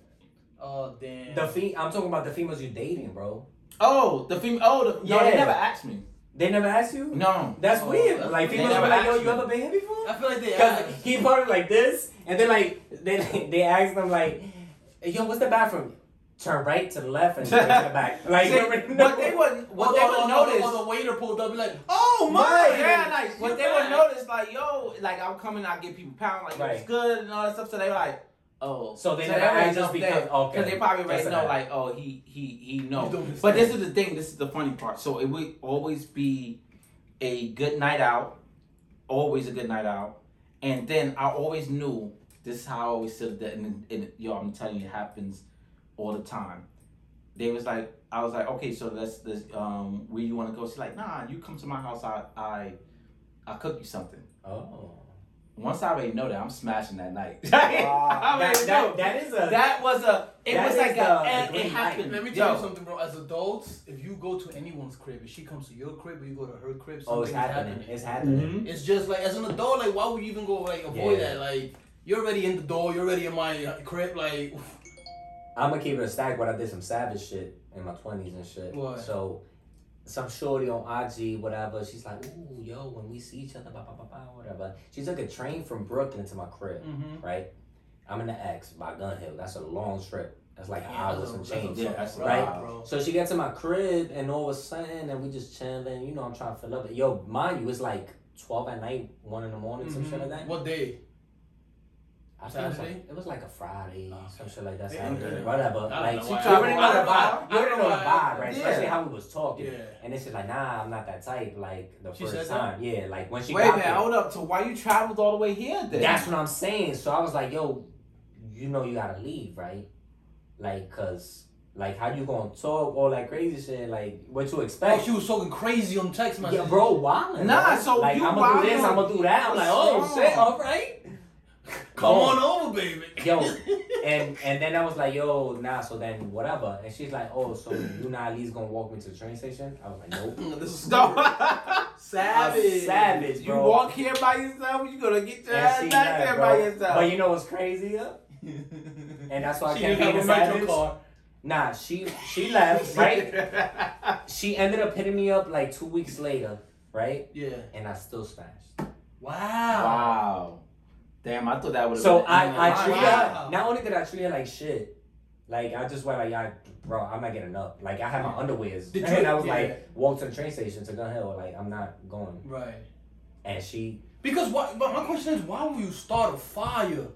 oh damn. the fe- I'm talking about the females you're dating, bro. Oh, the female. Oh, the, no, they never asked me. They never asked you? No. That's Oh, weird. that's like people They never like, yo, you ever been here before? I feel like they Because asked. he probably like this, and then like then they asked them like, yo, what's the bathroom? Turn right to the left and go to the back. Like, See, what they know. would what Or they would or oh, oh, notice. Or the waiter pulled up, be like, "Oh my!" Right, yeah, like what they would notice, like yo, like I'm coming, I get people pound, like Right. it's good and all that stuff. So they like, oh, So they so never already just know because- that. okay. they probably already Just know, that. like oh, he he he You knows. But this is the thing. This is the funny part. So it would always be a good night out, always a good night out, and then I always knew this is how I always said that. And, and yo, I'm telling you, it happens all the time. They was like, I was like, okay, so let's, let's um, where you want to go? She's like, nah, you come to my house. I, I, I cook you something. Oh. Once I already know that, I'm smashing that night. I already That- know. that- that is a- that was a. It was like the- a. the It, green happened. Let me Yo, tell you something, bro. As adults, if you go to anyone's crib, if she comes to your crib or you go to her crib, Oh, it's something's happening. happening. It's happening. Mhm. It's just like as an adult, like why would you even go like avoid Yeah. that? Like you're already in the door, you're already in my uh, crib. Like I'm gonna keep it a stack, but I did some savage shit in my twenties and shit. What? So, some shorty on IG, whatever. She's like, "Ooh, yo, when we see each other, blah blah blah, blah whatever." She took a train from Brooklyn to my crib, mm-hmm. right? I'm in the X by Gun Hill. That's a long trip. That's like hours and change. Yeah, that's right. wow. bro. So she gets to my crib, and all of a sudden, and we just chilling. You know, I'm trying to fill up. Yo, mind you, it's like 12 at night, one in the morning, some shit like that. Mm-hmm. What day? I think it was, Saturday? like, it was like a Friday, oh, some shit like that. Yeah, Saturday, okay. whatever. I don't Like know she why. you already I know the vibe. You already know the vibe, right? Yeah. Especially how we was talking. Yeah. And then she's like, nah, I'm not that type. Like the She first said that? time, yeah. Like when she Wait a got minute, there. hold up. So why you traveled all the way here then? That's what I'm saying. So I was like, yo, you know you gotta leave, right? Like, cause like how you gonna talk all that crazy shit? Like what you Oh, expect? she was talking crazy on text messages. yeah, bro, wildin'. Nah, bro. so like you I'm gonna do this, wildin'. I'm gonna do that. I'm like, oh shit, all right. Come Bro. on over, baby. Yo, and and then I was like, yo, nah. So then whatever. And she's like, oh, so you not at least gonna walk me to the train station? I was like, nope. this is No. savage. savage, you walk here by yourself, you gonna get your And ass she back left, there bro. by yourself. But you know what's crazy? Yeah? And that's why I She can't didn't be have the a metro savage. car. Nah, she she left, right? she ended up hitting me up like two weeks later, right? Yeah. And I still smashed. Wow. wow. Damn, I thought that would So been I, even I line. treat Wow. her, not only did I treat her like shit, like I just went like, yeah, bro, I'm not getting up. Like I had my underwears. Did and you- I was yeah. like, walk to the train station to Gun Hill. Like, I'm not going. Right. And she, Because what? But my question is, why would you start a fire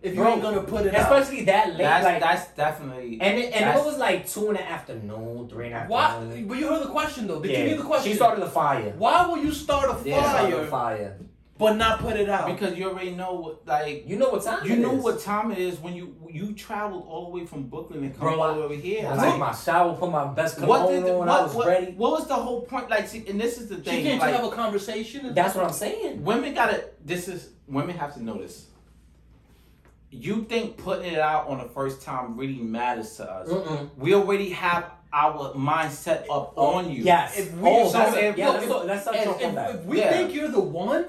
if you Bro, ain't gonna put it out? especially that late, That's like, that's definitely and it, and that's- it was like two in the afternoon, three in the Why? afternoon. But you heard the question though. Did Yeah. give you the question. She started the fire. Why will you start a Yeah, fire Started the fire. But not put it out? because you already know what like You know what time you it know is. what time it is when you you traveled all the way from Brooklyn and come Bro, all the way over here. I Like, took my shower, put my best what cologne did the, on, what, I was what, ready. what was the whole point? Like, see, and this is the thing. she can't like, have a conversation. That's what I'm saying. women gotta. This is women have to notice. You think putting it out on the first time really matters to us? Mm-mm. We already have our mindset up on oh, you. Yes. If we- oh, so that's if- yeah, no, let's, if- go- let's touch if, that. if we Yeah. think you're the one,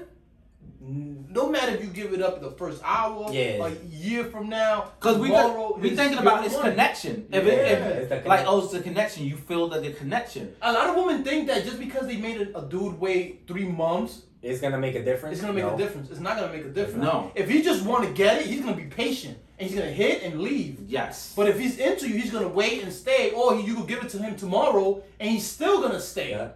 no matter if you give it up the first hour, Yeah. like year from now, Because we tomorrow, got, we it's- thinking about this one. connection. If Yeah, it, if, it's the like connection. oh, it's the connection. You feel that the connection. A lot of women think that just because they made a, a dude wait three months, It's gonna make a difference. it's gonna make No. a difference. It's not gonna make a difference. No. If he just want to get it, he's gonna be patient and he's gonna hit and leave. Yes. But if he's into you, he's gonna wait and stay, or he, you could give it to him tomorrow and he's still gonna stay. Yeah.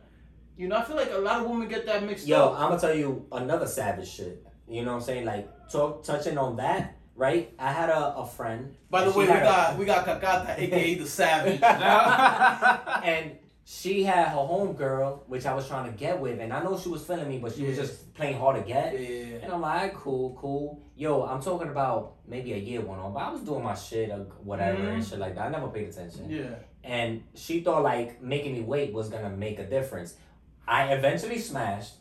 You know, I feel like a lot of women get that mixed Yo, up. Yo, I'm gonna tell you another savage shit. You know what I'm saying? Like talk touching on that, right? I had a, a friend. By the way, we had a- got we got Kakata, aka the Savage. and she had her homegirl, which I was trying to get with, and I know she was feeling me, but she was just playing hard to get. yeah. And I'm like, cool, cool. Yo, I'm talking about maybe a year went on, but I was doing my shit or whatever and Mhm. shit like that. I never paid attention. Yeah. And she thought like making me wait was gonna make a difference. I eventually smashed,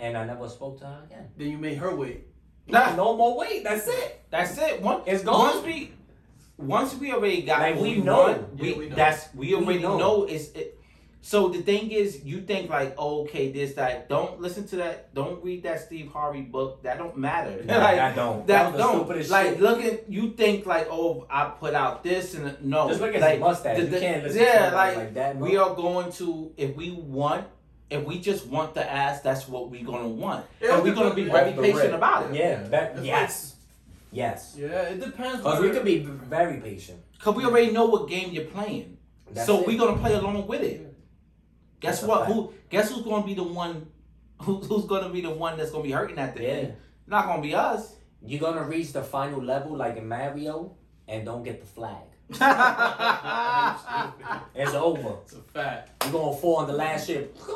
and I never spoke to her again. Then you made her wait. Nah. No more wait. That's it. That's it. One, It's gone. Once we, once we already got Like, we we know. want, Yeah, we, we know. that's we already know. know. is it. So the thing is, you think like, oh, okay, this that. Don't listen to that. Don't read that Steve Harvey book. That don't matter. Nah, like, that don't. That, was the don't. like shit. look at you think like, oh, I put out this and no. Just look at like, his mustache. the- you can't listen yeah, to like, like, like that. we are going to if we want. If we just want the ass, that's what we're gonna want. Yeah, and we're gonna be very patient rip. about it. Yeah. That, It's yes. Yes. Yeah, it depends. Because we could be very patient. Cause we already know what game you're playing. That's so it. we're gonna play along with it. Guess That's what? Who? Guess who's gonna be the one? Who, who's gonna be the one that's gonna be hurting at the Yeah. end? Not gonna be us. You're gonna reach the final level like in Mario and don't get the flag. It's over. It's a fact. You're gonna fall on the last ship.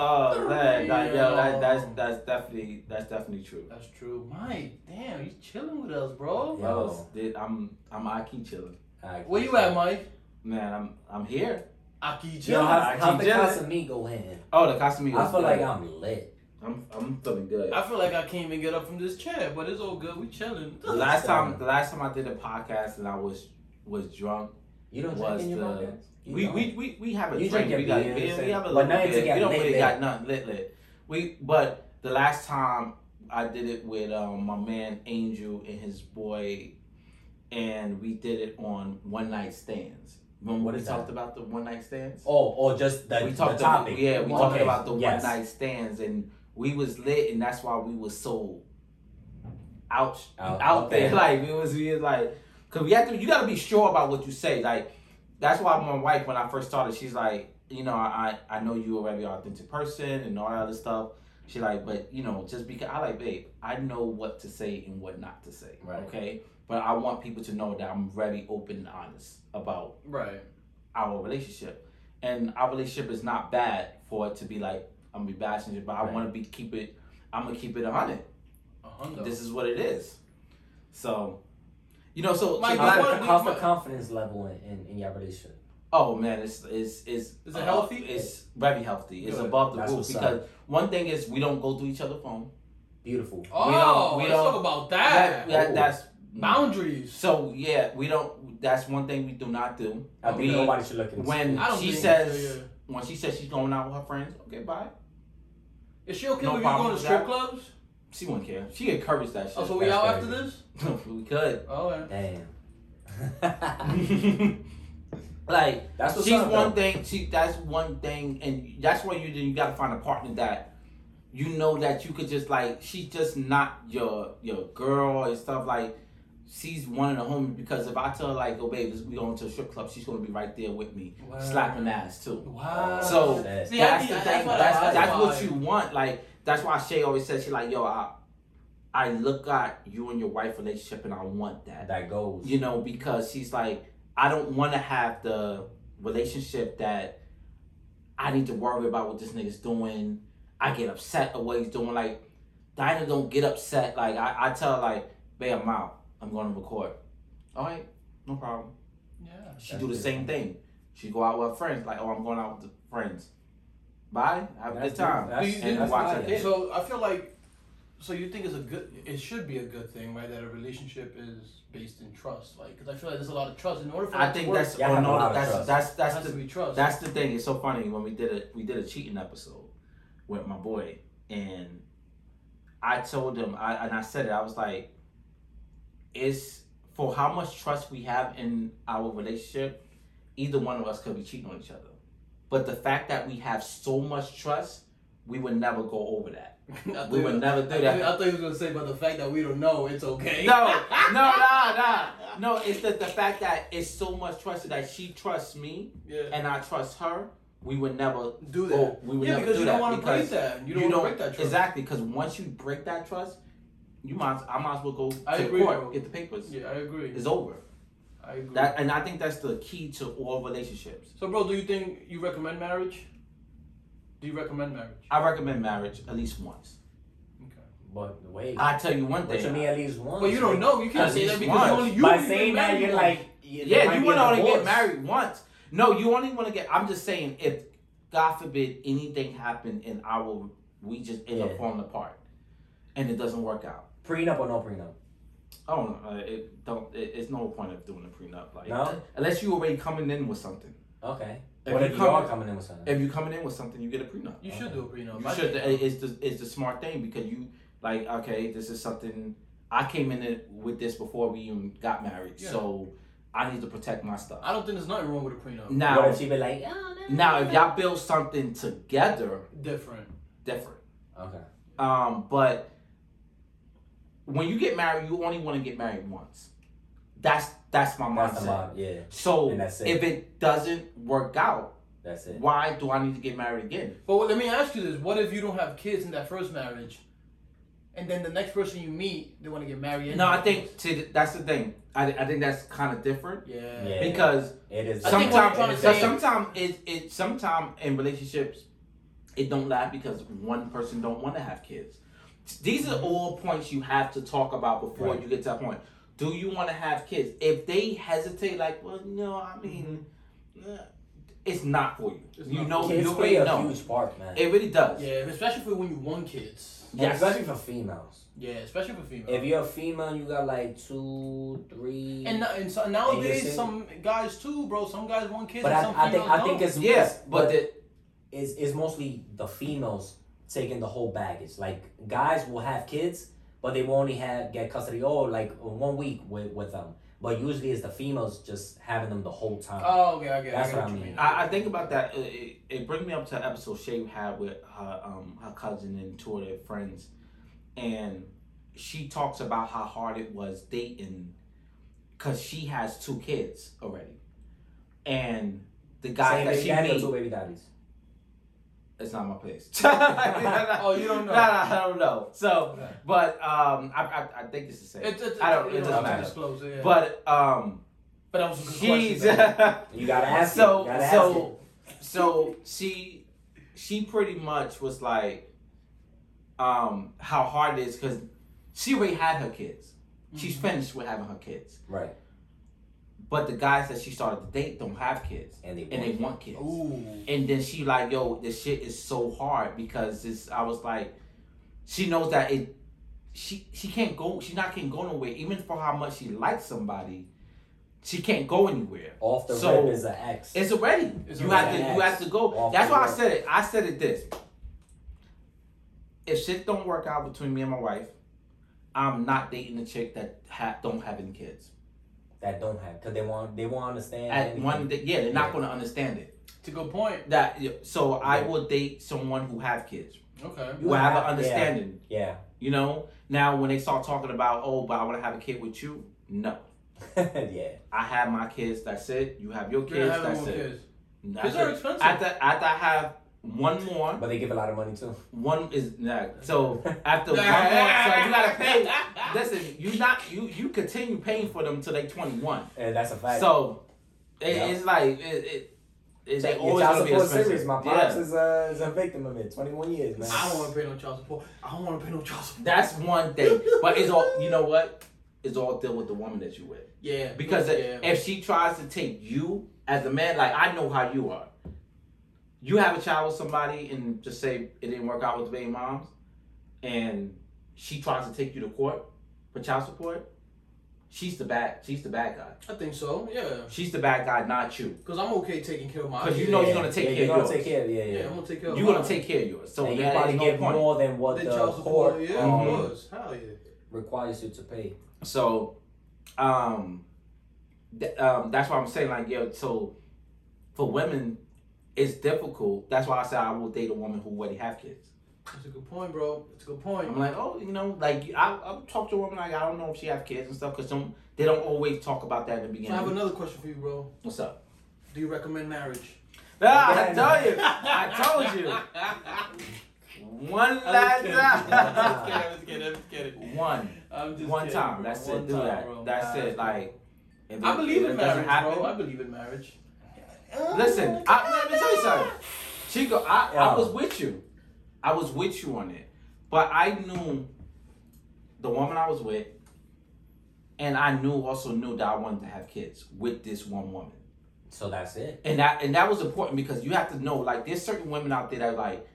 Oh man, that, yo, that, that's that's definitely that's definitely true. That's true. My damn, you chilling with us, bro. Yeah. Yo, dude, I'm I'm I keep chilling. Alright, Where you cool. at, Mike? Man, I'm I'm here. Aki Yo, chilling. how's, I how's the keep chilling. Casamigo in? Oh, the Casamigos. I feel like I'm lit. I'm I'm feeling good. I feel like I can't even get up from this chair, but it's all good. We chilling. The last time, the last time I did a podcast and I was was drunk. You don't Was drink in your the- podcast? We, we we we have a You drink. drink We got beer. We have a but little bit. We don't lit, really lit. got nothing lit lit. We but the last time I did it with um, my man Angel and his boy, and we did it on one night stands. Remember What we talked that? about the one night stands? Oh, or just the, we the topic. About, yeah, we Okay, talked about the yes. one night stands, and we was lit, and that's why we was so out Out- out, there. Like it was, we was like, cause we have to. You got to be sure about what you say. Like that's why my wife, when I first started, she's like, you know, I I know you a very authentic person and all that other stuff. She like, but you know, just because I like, babe, I know what to say and what not to say. Right. Okay. But I want people to know that I'm very open and honest about Right. our relationship. And our relationship is not bad for it to be like I'm gonna be bashing you, but I Right. want to be keep it. I'm gonna keep it a hundred. A hundred. This is what it is. So, you know, so, so Mike, How's, you the, wanna- how's the confidence level in, in, in your relationship? oh man, it's it's it's Is it uh, healthy? It's very healthy. It's Good. above the That's roof what's because one thing is we don't go through each other's phone. Beautiful. Oh, we don't- we let's don't- talk about That, that. that Oh. that's Boundaries. So yeah, we don't. That's one thing we do not do. I think We- nobody should look in when screen. I don't she says so, when she says she's going out with her friends, okay, bye. Is she okay No with you problem going to strip that. clubs? She wouldn't care. She encouraged that oh, shit. Oh, so we That's out after crazy. this? we could. Oh, yeah. Damn. like That's what's she's up, one though. thing. She that's one thing, and that's why you you got to find a partner that you know that you could just like. She's just not your your girl and stuff like. She's one of the homies because if I tell her like, "Oh, babe, we going to a strip club," she's gonna be right there with me, Wow. slapping ass too. Wow. So Shit. See, I that's the thing. That's, that's that's what you want. Like that's why Shay always says she like, yo, I, I look at you and your wife relationship and I want that. that goes. You know, because she's like, I don't want to have the relationship that I need to worry about what this nigga's doing. I get upset at what he's doing. Like Dinah don't get upset. Like I, I tell her like, babe, I'm out. I'm going to record. All right, no problem. Yeah. She do the same thing. She go out with her friends, like, oh, I'm going out with the friends. Bye. Have a good time. That's- and that's watch fire. kid. So I feel like, so you think it's a good, it should be a good thing, right? That a relationship is based in trust, like, because I feel like there's a lot of trust. In order for I that think to work, that's Yeah, oh a lot no, of that's trust. that's that's has the to be trust. that's the thing. It's so funny when we did it. We did a cheating episode with my boy, and I told him, I and I said it. I was like, it's for how much trust we have in our relationship. Either one of us could be cheating on each other, but the fact that we have so much trust, we would never go over that. We you- would never do I, that. I thought you was gonna say, but the fact that we don't know, it's okay. No, no, no, no. No, it's the, the fact that it's so much trust that she trusts me Yeah. and I trust her. We would never Do that. go. We would yeah, never because do you don't want to break because that. You don't want to break that trust. exactly because once you break that trust, you might I might as well go I to agree, court bro. get the papers. Yeah, I agree. It's over. I agree. That and I think that's the key to all relationships. so, bro, do you think you recommend marriage? Do you recommend marriage? I recommend marriage at least once. Okay. But wait. I tell you one thing. To me, at least once? But you don't know. You can't say that because once. you only you By only saying that, you're once. like. there Yeah, you want to only get married once. No, you only want to get. I'm just saying, if God forbid anything happened in our, we just end up Yeah. falling apart, and it doesn't work out. Prenup or no prenup? Oh, uh, it don't. It, it's no point of doing a prenup, like No? unless you already coming in with something. Okay. If what you if you come- are coming in with something? If you coming in with something, you get a prenup. You should do a prenup. You I should. think- It's the it's the smart thing because you like okay, this is something I came in with this before we even got married, Yeah. so I need to protect my stuff. I don't think there's nothing wrong with a prenup. Now, what if she be like, oh, no, now if y'all build something together, Different. different. Okay. Um, but when you get married, you only want to get married once. That's that's my That's the mindset. mod. Yeah. So And that's it. if it doesn't work out, That's it. why do I need to get married again? But what- let me ask you this: What if you don't have kids in that first marriage, and then the next person you meet, they want to get married? No, I think see, that's the thing. I, I think that's kind of different Yeah. Yeah. because It is. I think what I'm sometimes trying to sometimes it it sometimes in relationships it don't last because one person don't want to have kids. These are all points you have to talk about before Right. you get to that point. Do you want to have kids? If they hesitate, like, well, no, I mean, eh, it's not for you. It's you know, for Kids you play already a know. huge part, man. It really does. Yeah, especially for when you want kids. And Yes. Especially for females. Yeah, especially for females. If you're a female, you got like two, three. and, no- and so nowadays, you're some guys too, bro. Some guys want kids, but and I, some I think females I think don't. it's Yes, it's- but the, it's, it's mostly the females taking the whole baggage. Like guys will have kids, but they will only have get custody oh like one week with, with them. But usually it's the females just having them the whole time. Oh, okay, I get, That's I get what what I mean. mean. I, I think about that. It, it, it brings me up to an episode Shay had with her um her cousin and two of their friends, and she talks about how hard it was dating, cause she has two kids already, and the guy Same that baby she daddy or made. two baby daddies. It's not my place. Oh, you don't know? No, no, I don't know. So, Okay. but um, I, I, I think it's the same. It's, it's, I don't- you it doesn't matter. disclose it, yeah. But um, but that was a good she's question. You gotta ask it. so gotta ask so so she she pretty much was like um how hard it is because she already had her kids. She's Mhm. finished with having her kids. Right. But the guys that she started to date don't have kids. And they And they want want kids. Ooh. And then she like, yo, this shit is so hard because this I was like she knows that it she she can't go she not can go nowhere. Even for how much she likes somebody, she can't go anywhere. off the So, rip is an X. It's already. It's you already have to. You have to go. Off That's the why I said it. I said it this. If shit don't work out between me and my wife, I'm not dating a chick that ha- don't have any kids. That don't have because they want they won't understand. At anything. one, yeah, they're not going to understand it. It's a good point. That so I will date someone who have kids, Okay. You who have an understanding. yeah. You know. Now when they start talking about, oh, but I want to have a kid with you, no. yeah. I have my kids. That's it. You have your You're kids. That's it. kids. That's Kids are it. expensive. After after I have one more. But they give a lot of money too. One is that. So after one more, so you gotta pay. Listen, you not you you continue paying for them until they twenty one. And that's a fact. So it, Yeah. it's like it. it it, they always your child gonna be support expensive. serious. My pops yeah. is, uh, is a victim of it. 21 years, man. I don't want to pay no child support. I don't want to pay no child support. That's one thing, but it's all you know what. It's all deal with the woman that you with. Yeah. Because yeah. if she tries to take you as a man, like I know how you are. You have a child with somebody and just say it didn't work out with the baby moms, and she tries to take you to court for child support. She's the bad. She's the bad guy. I think so. Yeah. She's the bad guy, not you. Because I'm okay taking care of my. 'Cause you know yeah. you're gonna take yeah, care you're of gonna yours. take care of yeah, yeah. Yeah, I'm gonna take care of. You're gonna mine. take care of yours. So you that probably is no get point. more than what The the, child support. court Yeah, um, of. Hell yeah. requires you to pay. So, um, th- um, that's why I'm saying like yo. So, for women, it's difficult. That's why I said I will date a woman who already have kids. That's a good point, bro. It's a good point. I'm like, oh, you know, like I I talk to a woman like I don't know if she have kids and stuff because some they don't always talk about that in the So I have another question for you, bro. What's up? Do you recommend marriage? Ah, I Again. told you. I told you. One last I'm time. just kidding. I'm just kidding. One. I'm just One kidding, time. bro. That's One it. Do that. bro. That's Nah, it. Like. if I it- believe if in it marriage, happen- bro. I believe in marriage. Listen, I, let me tell you something. Chico, I, I was with you. I was with you on it. But I knew the woman I was with, and I knew also knew that I wanted to have kids with this one woman. So that's it. And that and that was important because you have to know, like, there's certain women out there that like,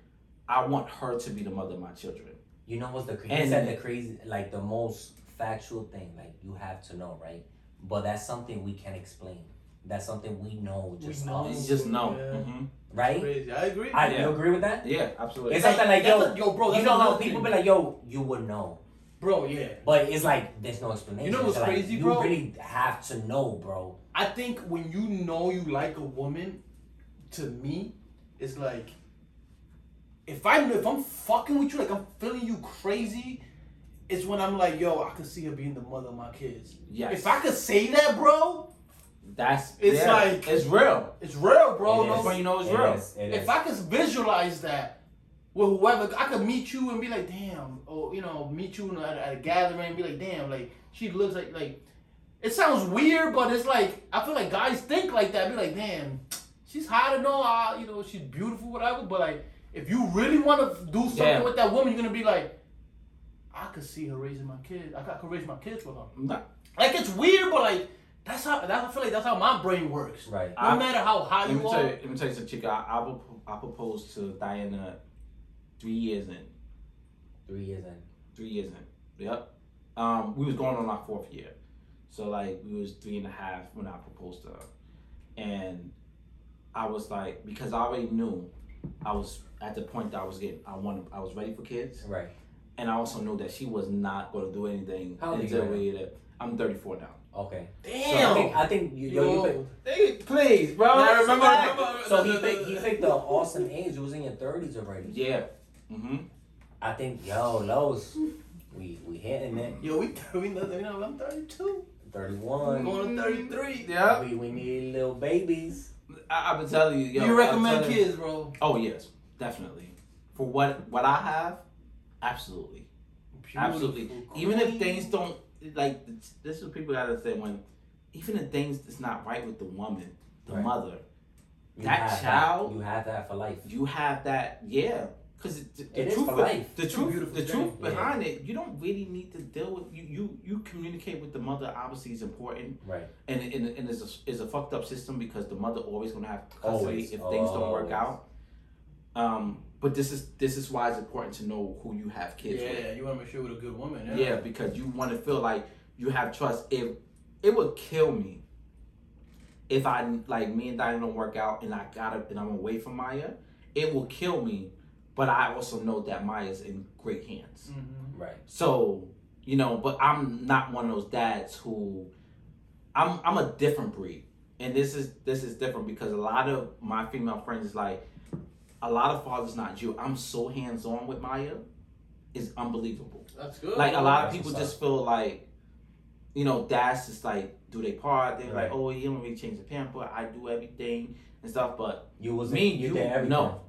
I want her to be the mother of my children. You know what's the crazy? And- said the crazy, like the most factual thing. Like you have to know, right? But that's something we can explain. That's something we know. We Just know. Us, just no. Yeah. hmm right? Crazy. I agree. I Yeah. you agree with that. Yeah, absolutely. It's something like That's yo, a- yo, bro. you know how people thing. be like, yo, you would know. bro. Yeah. But it's like there's no explanation. You know what's It's like, crazy, you bro? really have to know, bro. I think when you know you like a woman, to me, it's like if I'm if I'm fucking with you, like I'm feeling you crazy, it's when I'm like, yo, I could see her being the mother of my kids. yes. If I could say that, bro, that's It's yeah, like- it's real. it's real, bro. It is. when you know it's It real. is, it if is. I could visualize that with whoever, I could meet you and be like, damn, or you know, meet you at, at a gathering and be like, damn, like she looks like like. It sounds weird, but it's like I feel like guys think like that. Be like, damn, she's hot and all, uh, you know, she's beautiful, whatever. But like, if you really want to do something Yeah. with that woman, you're gonna be like, I could see her raising my kids. I could, I could raise my kids with her. Like it's weird, but like that's how that's, I feel like that's how my brain works. Right. No I- matter how high you tell you, are. let me tell you something, chica. I, I, pro- I proposed to Diana three years in. Three years in. Three years in. Yep. Um, we was going on our fourth year, so like we was three and a half when I proposed to her, and I was like because I already knew I was at the point that I was getting I wanted I was ready for kids, Right. and I also knew that she was not going to do anything How old are you until we I'm 34 now. Okay. I Damn. think, I think you, yo, you Yo. picked, Hey, please, bro. Now, remember, Relax. remember, so the- he the- picked, he picked the awesome age. You was in your thirties already. Yeah. Mm-hmm. I think yo, Los, we we hitting it. Yo, we we know, we know I'm 32. Thirty I'm going to 33. Yeah. We we need little babies. I, I've been telling you. Yo, you recommend telling you- kids, bro? Oh yes, definitely. For what what I have, absolutely, absolutely. Beautiful Even if things don't like, this is what people gotta say when, even if things that's not right with the woman, the Right. mother, You That child- That. You have that for life. you have that. Yeah, because the, the truth, life. the It's truth, the truth Yeah. behind it, you don't really need to deal with you. You you communicate with the mother. Obviously, is important, Right. and and, and it's a, it's a fucked up system because the mother always gonna have custody Always. if things don't work out. Um, but this is this is why it's important to know who you have kids with. Yeah, you want to make sure with a good woman. Yeah, Yeah. because you want to feel like you have trust. If it would kill me if I like me and Diana don't work out and I gotta and I'm away from Maya, it will kill me. But I also know that Maya's in great hands. Mm-hmm. Right. So you know, but I'm not one of those dads who I'm I'm a different breed, and this is this is different because a lot of my female friends is like a lot of fathers not you. I'm so hands on with Maya, it's unbelievable That's good. like a lot of people what's just feel like you know dads just like do they part they're Right. like oh you don't really change the pamper i do everything and stuff but You was Me, you, you- did everything. no.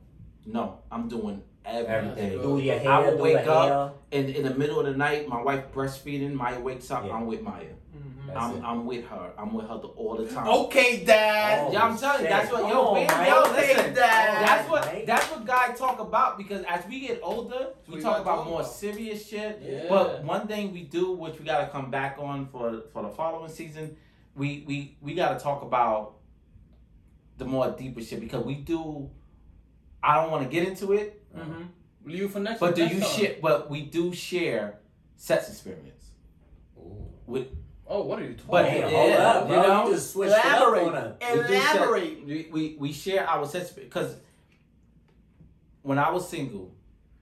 no i'm doing everything, Everything. Do your hair. I will do wake the up, and in the middle of the night my wife breastfeeding maya wakes up Yeah. i'm with maya Mhm. That's I'm, it. I'm with her i'm with her all the time Okay, Dad. Oh, yeah, I'm telling you, that's what yo, Oh, man, my yo, okay, listen. Dad. That's what Right. that's what guys talk about because as we get older, we we talk about more about. serious shit. Yeah. But one thing we do, which we gotta come back on for for the following season, we we we gotta talk about the more deeper shit because we do. I don't want to get into it, Mm-hmm. Leave it for next. but do next you time. share? But we do share sex experience. Ooh. With Oh, what are you talking But Damn, about? hold yeah, up, you know, You just switched it up elaborate. on her. we do share- Elaborate. we, we we share our sex because when I was single,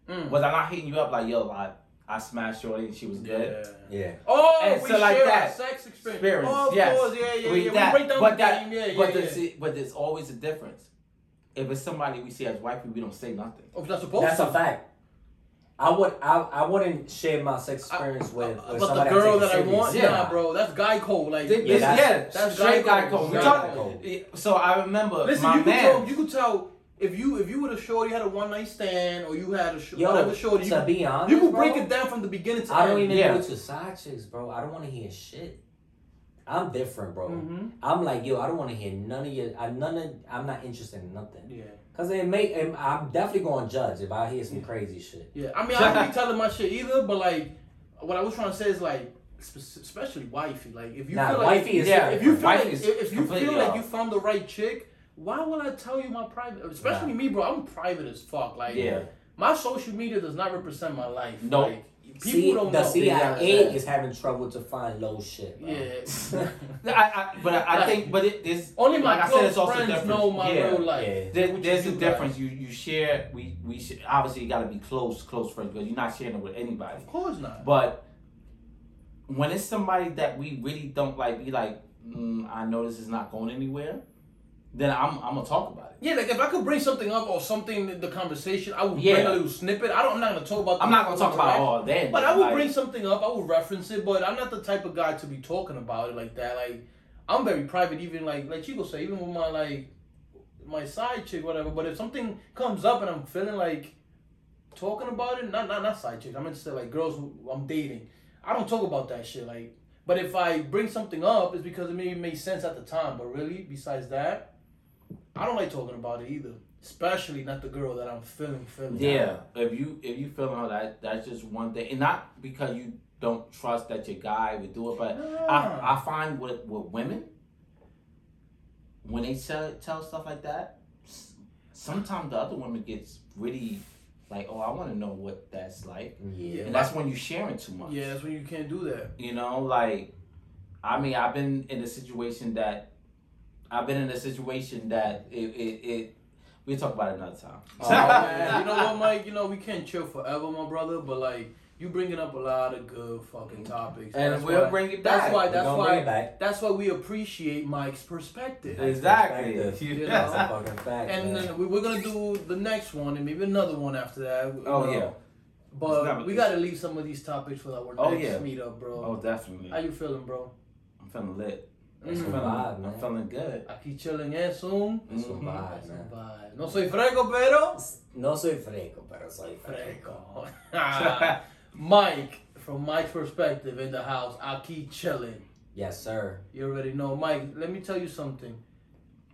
Mm. was I not hitting you up like yo, I I smashed Shorty and she was good. Yeah. Yeah. Oh, And we so like share that. sex experience. Experience, Oh, of yes. course, yeah, yeah, We- yeah. that- we break down but the that- game, yeah, yeah, but yeah. there's but there's always a difference. If it's somebody we see as wifey, we don't say nothing. Oh, that's supposed That's to. a fact. I would I, I wouldn't share my sex experience with, with Uh, but the somebody girl I that I take it want, serious. nah, bro, that's guy code. Like, Yeah, that's- yeah, that's straight guy guy code. code. We Guy code. so I remember listen, my you could tell, you could tell if you if you were a shorty had a one night stand or you had a sh- Yo, whatever shorty, you, to could- be honest, you could bro, break it down from the beginning to I don't end. even Yeah. do it to side chicks, bro. I don't want to hear shit. I'm different, bro. Mm-hmm. I'm like, yo, I don't want to hear none of your. I none of. I'm not interested in nothing. Yeah, Cause it may. and I'm definitely going to judge if I hear some crazy shit. yeah. I mean, I don't be telling my shit either, but like, what I was trying to say is like, especially wifey. Like, if you Nah, feel like wifey is yeah, if you feel Wife like, if if you feel like off. you found the right chick, why will I tell you my private? Especially me, bro. I'm private as fuck. Like, Yeah. my social media does not represent my life. Nope. Like, people See, don't the know. CIA understand. is having trouble to find low shit. Bro. Yeah. I, I, but I, I think, but it this Only my like I said, close it's also friends different. know my yeah. real life. Yeah. There, What there's do, a guys. difference. You you share. We we sh- obviously you got to be close close friends because you're not sharing it with anybody. Of course not. But when it's somebody that we really don't like, be like, mm, I know this is not going anywhere. Then I'm I'm gonna talk about it. Yeah, like if I could bring something up or something in the conversation, I would Yeah. bring a little snippet. I don't. I'm not gonna talk about. I'm not gonna talk about it all then. But I would like, bring something up. I would reference it. But I'm not the type of guy to be talking about it like that. Like I'm very private. Even like like Chico say, even with my like my side chick, whatever. But if something comes up and I'm feeling like talking about it, not not not side chick. I meant to say like girls who I'm dating. I don't talk about that shit. Like, but if I bring something up, it's because it maybe made sense at the time. But really, besides that, I don't like talking about it either. Especially not the girl that I'm feeling feeling. Yeah, if you if you feeling her, that that's just one thing, and not because you don't trust that your guy would do it, but Nah. I I find with with women when they tell tell stuff like that, sometimes the other woman gets really like, oh, I want to know what that's like, Yeah. and that's when you sharing too much. yeah, that's when you can't do that. You know, like, I mean, I've been in a situation that, I've been in a situation that it, it, it we'll talk about it another time. Oh, man. you know what, Mike? You know we can't chill forever, my brother. But like, you bringing up a lot of good fucking topics. and That's we'll why- bring it That's back. why. We That's gonna bring it why. back. That's why we appreciate Mike's perspective. Exactly. Perspective. You That's know? a fucking fact. And man. then we, we're gonna do the next one and maybe another one after that. Oh know. yeah. But we gotta leave some of these topics for our Oh, next yeah. meetup, bro. Oh, definitely. How you feeling, bro? I'm feeling lit. That's Mm. a vibe, I'm feeling good. Aquí chilling soon. That's a Mhm. vibe, That's man. a vibe. No soy freco, pero No soy freco, pero soy freco. freco. Mike, from Mike's perspective in the house, aquí chilling. Yes, sir. You already know, Mike. Let me tell you something.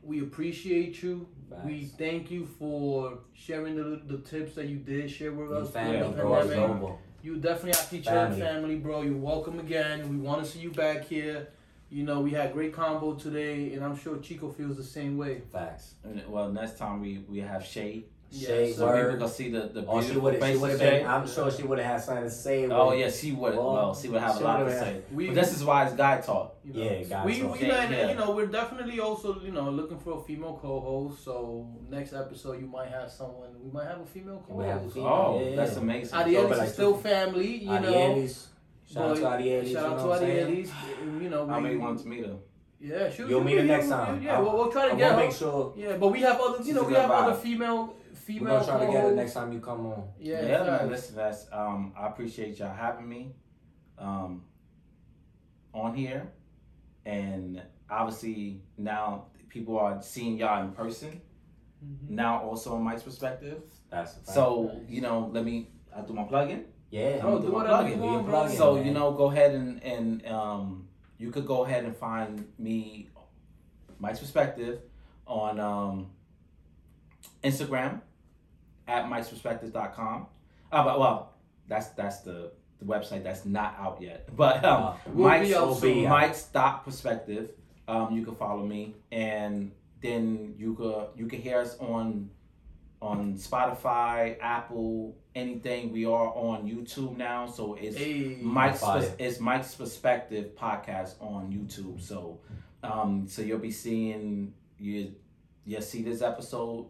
We appreciate you. We thank you for sharing the, the tips that you did share with You us family, during bro. It's pandemic. global. You definitely Aquí Chilling Family. family, bro. You're welcome again. We want to see you back here. You know, we had great combo today, and I'm sure Chico feels the same way. Facts. And, well, next time we we have Shay, Shay, Yes, so sir. people word. gonna see the the Oh, she beautiful would face She of Shay. I'm sure she would have had something to say. Oh yeah, she would. Well, Well, she would have a lot to say. We, But this is why it's guy talk. you know, Yeah, guys. we, so- we Yeah. you know, we're definitely also, you know, looking for a female co-host. So next episode, you might have someone. We might have a female have a co-host. female. Oh, Yeah, that's yeah. amazing. So, Arielis but like is still family, you know. Arielis. Shout out to but- Arielis. Shout you out know to what I'm saying? Arielis. You know, I we, may want to meet her. Yeah, shoot. You'll meet her next time. Yeah, we'll, we'll try to I'm get gonna her. make sure Yeah, but we have other, you know, we good have other vibe. female, we're female. gonna try to get her next time you come on. Yeah, Yeah, facts. man. Listen, that's um, I appreciate y'all having me, um, on here, and obviously now people are seeing y'all in person. Mhm. Now also on Mike's perspective. That's a fact. So Nice. you know, let me I do my plug-in. Yeah. Oh, do whatever you want, bro. So man. you know, go ahead and and um, you could go ahead and find me, Mike's perspective, on um, Instagram at mikesperspective.com. Uh, but well, that's that's the the website that's not out yet. But um, Uh, We'll Mike's will be. Mike's dot perspective. Um, you can follow me, and then you could you can hear us on on Spotify, Apple, anything. We are on YouTube now, so it's Hey, Mike's Fire. pers- it's Mike's perspective podcast on YouTube. So, um, so you'll be seeing you you see this episode,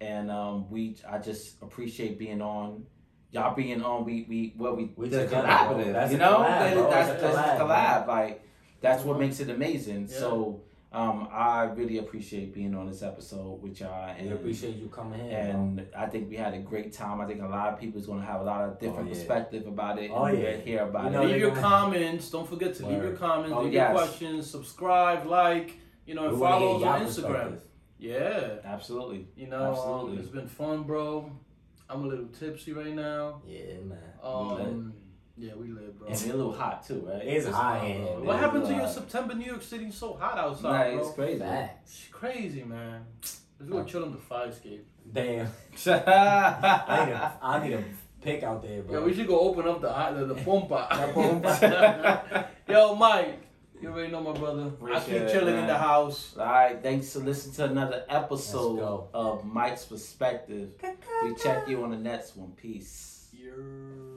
and um, we I just appreciate being on. Y'all being on, we we what we We it's a together, collaborative, bro. That's you know collab, That- bro. that's that's a collab, collab. Like that's what Mhm. makes it amazing. Yeah. So, um, I really appreciate being on this episode with y'all, We and appreciate you coming here. bro. and I think we had a great time. I think a lot of people is going to have a lot of different Oh, yeah. perspective about it. Oh, and yeah. hear about You it. leave your gonna- comments. Don't forget to leave your comments, Oh, leave yes. your questions, subscribe, like, you know, and We follow us on Instagram. Yeah, Absolutely. you know, um, it's been fun, bro. I'm a little tipsy right now. Yeah, man. Um, yeah, we live, bro. And we're a little hot too, right? It's hot in bro. here, What man. happened to Wow. your September New York City? So hot Nah, outside, it's bro. crazy. Facts. It's crazy, man. Let's go chill on the fire escape. Damn. I need a, I need a pick out there, bro. Yo, we should go open up the the, the pompa. The pompa. Yo, Mike, you already know my brother. I Appreciate keep it, chilling in the house. All right, thanks for listening to another episode of Mike's Perspective. We check you on the next one. Peace. You're...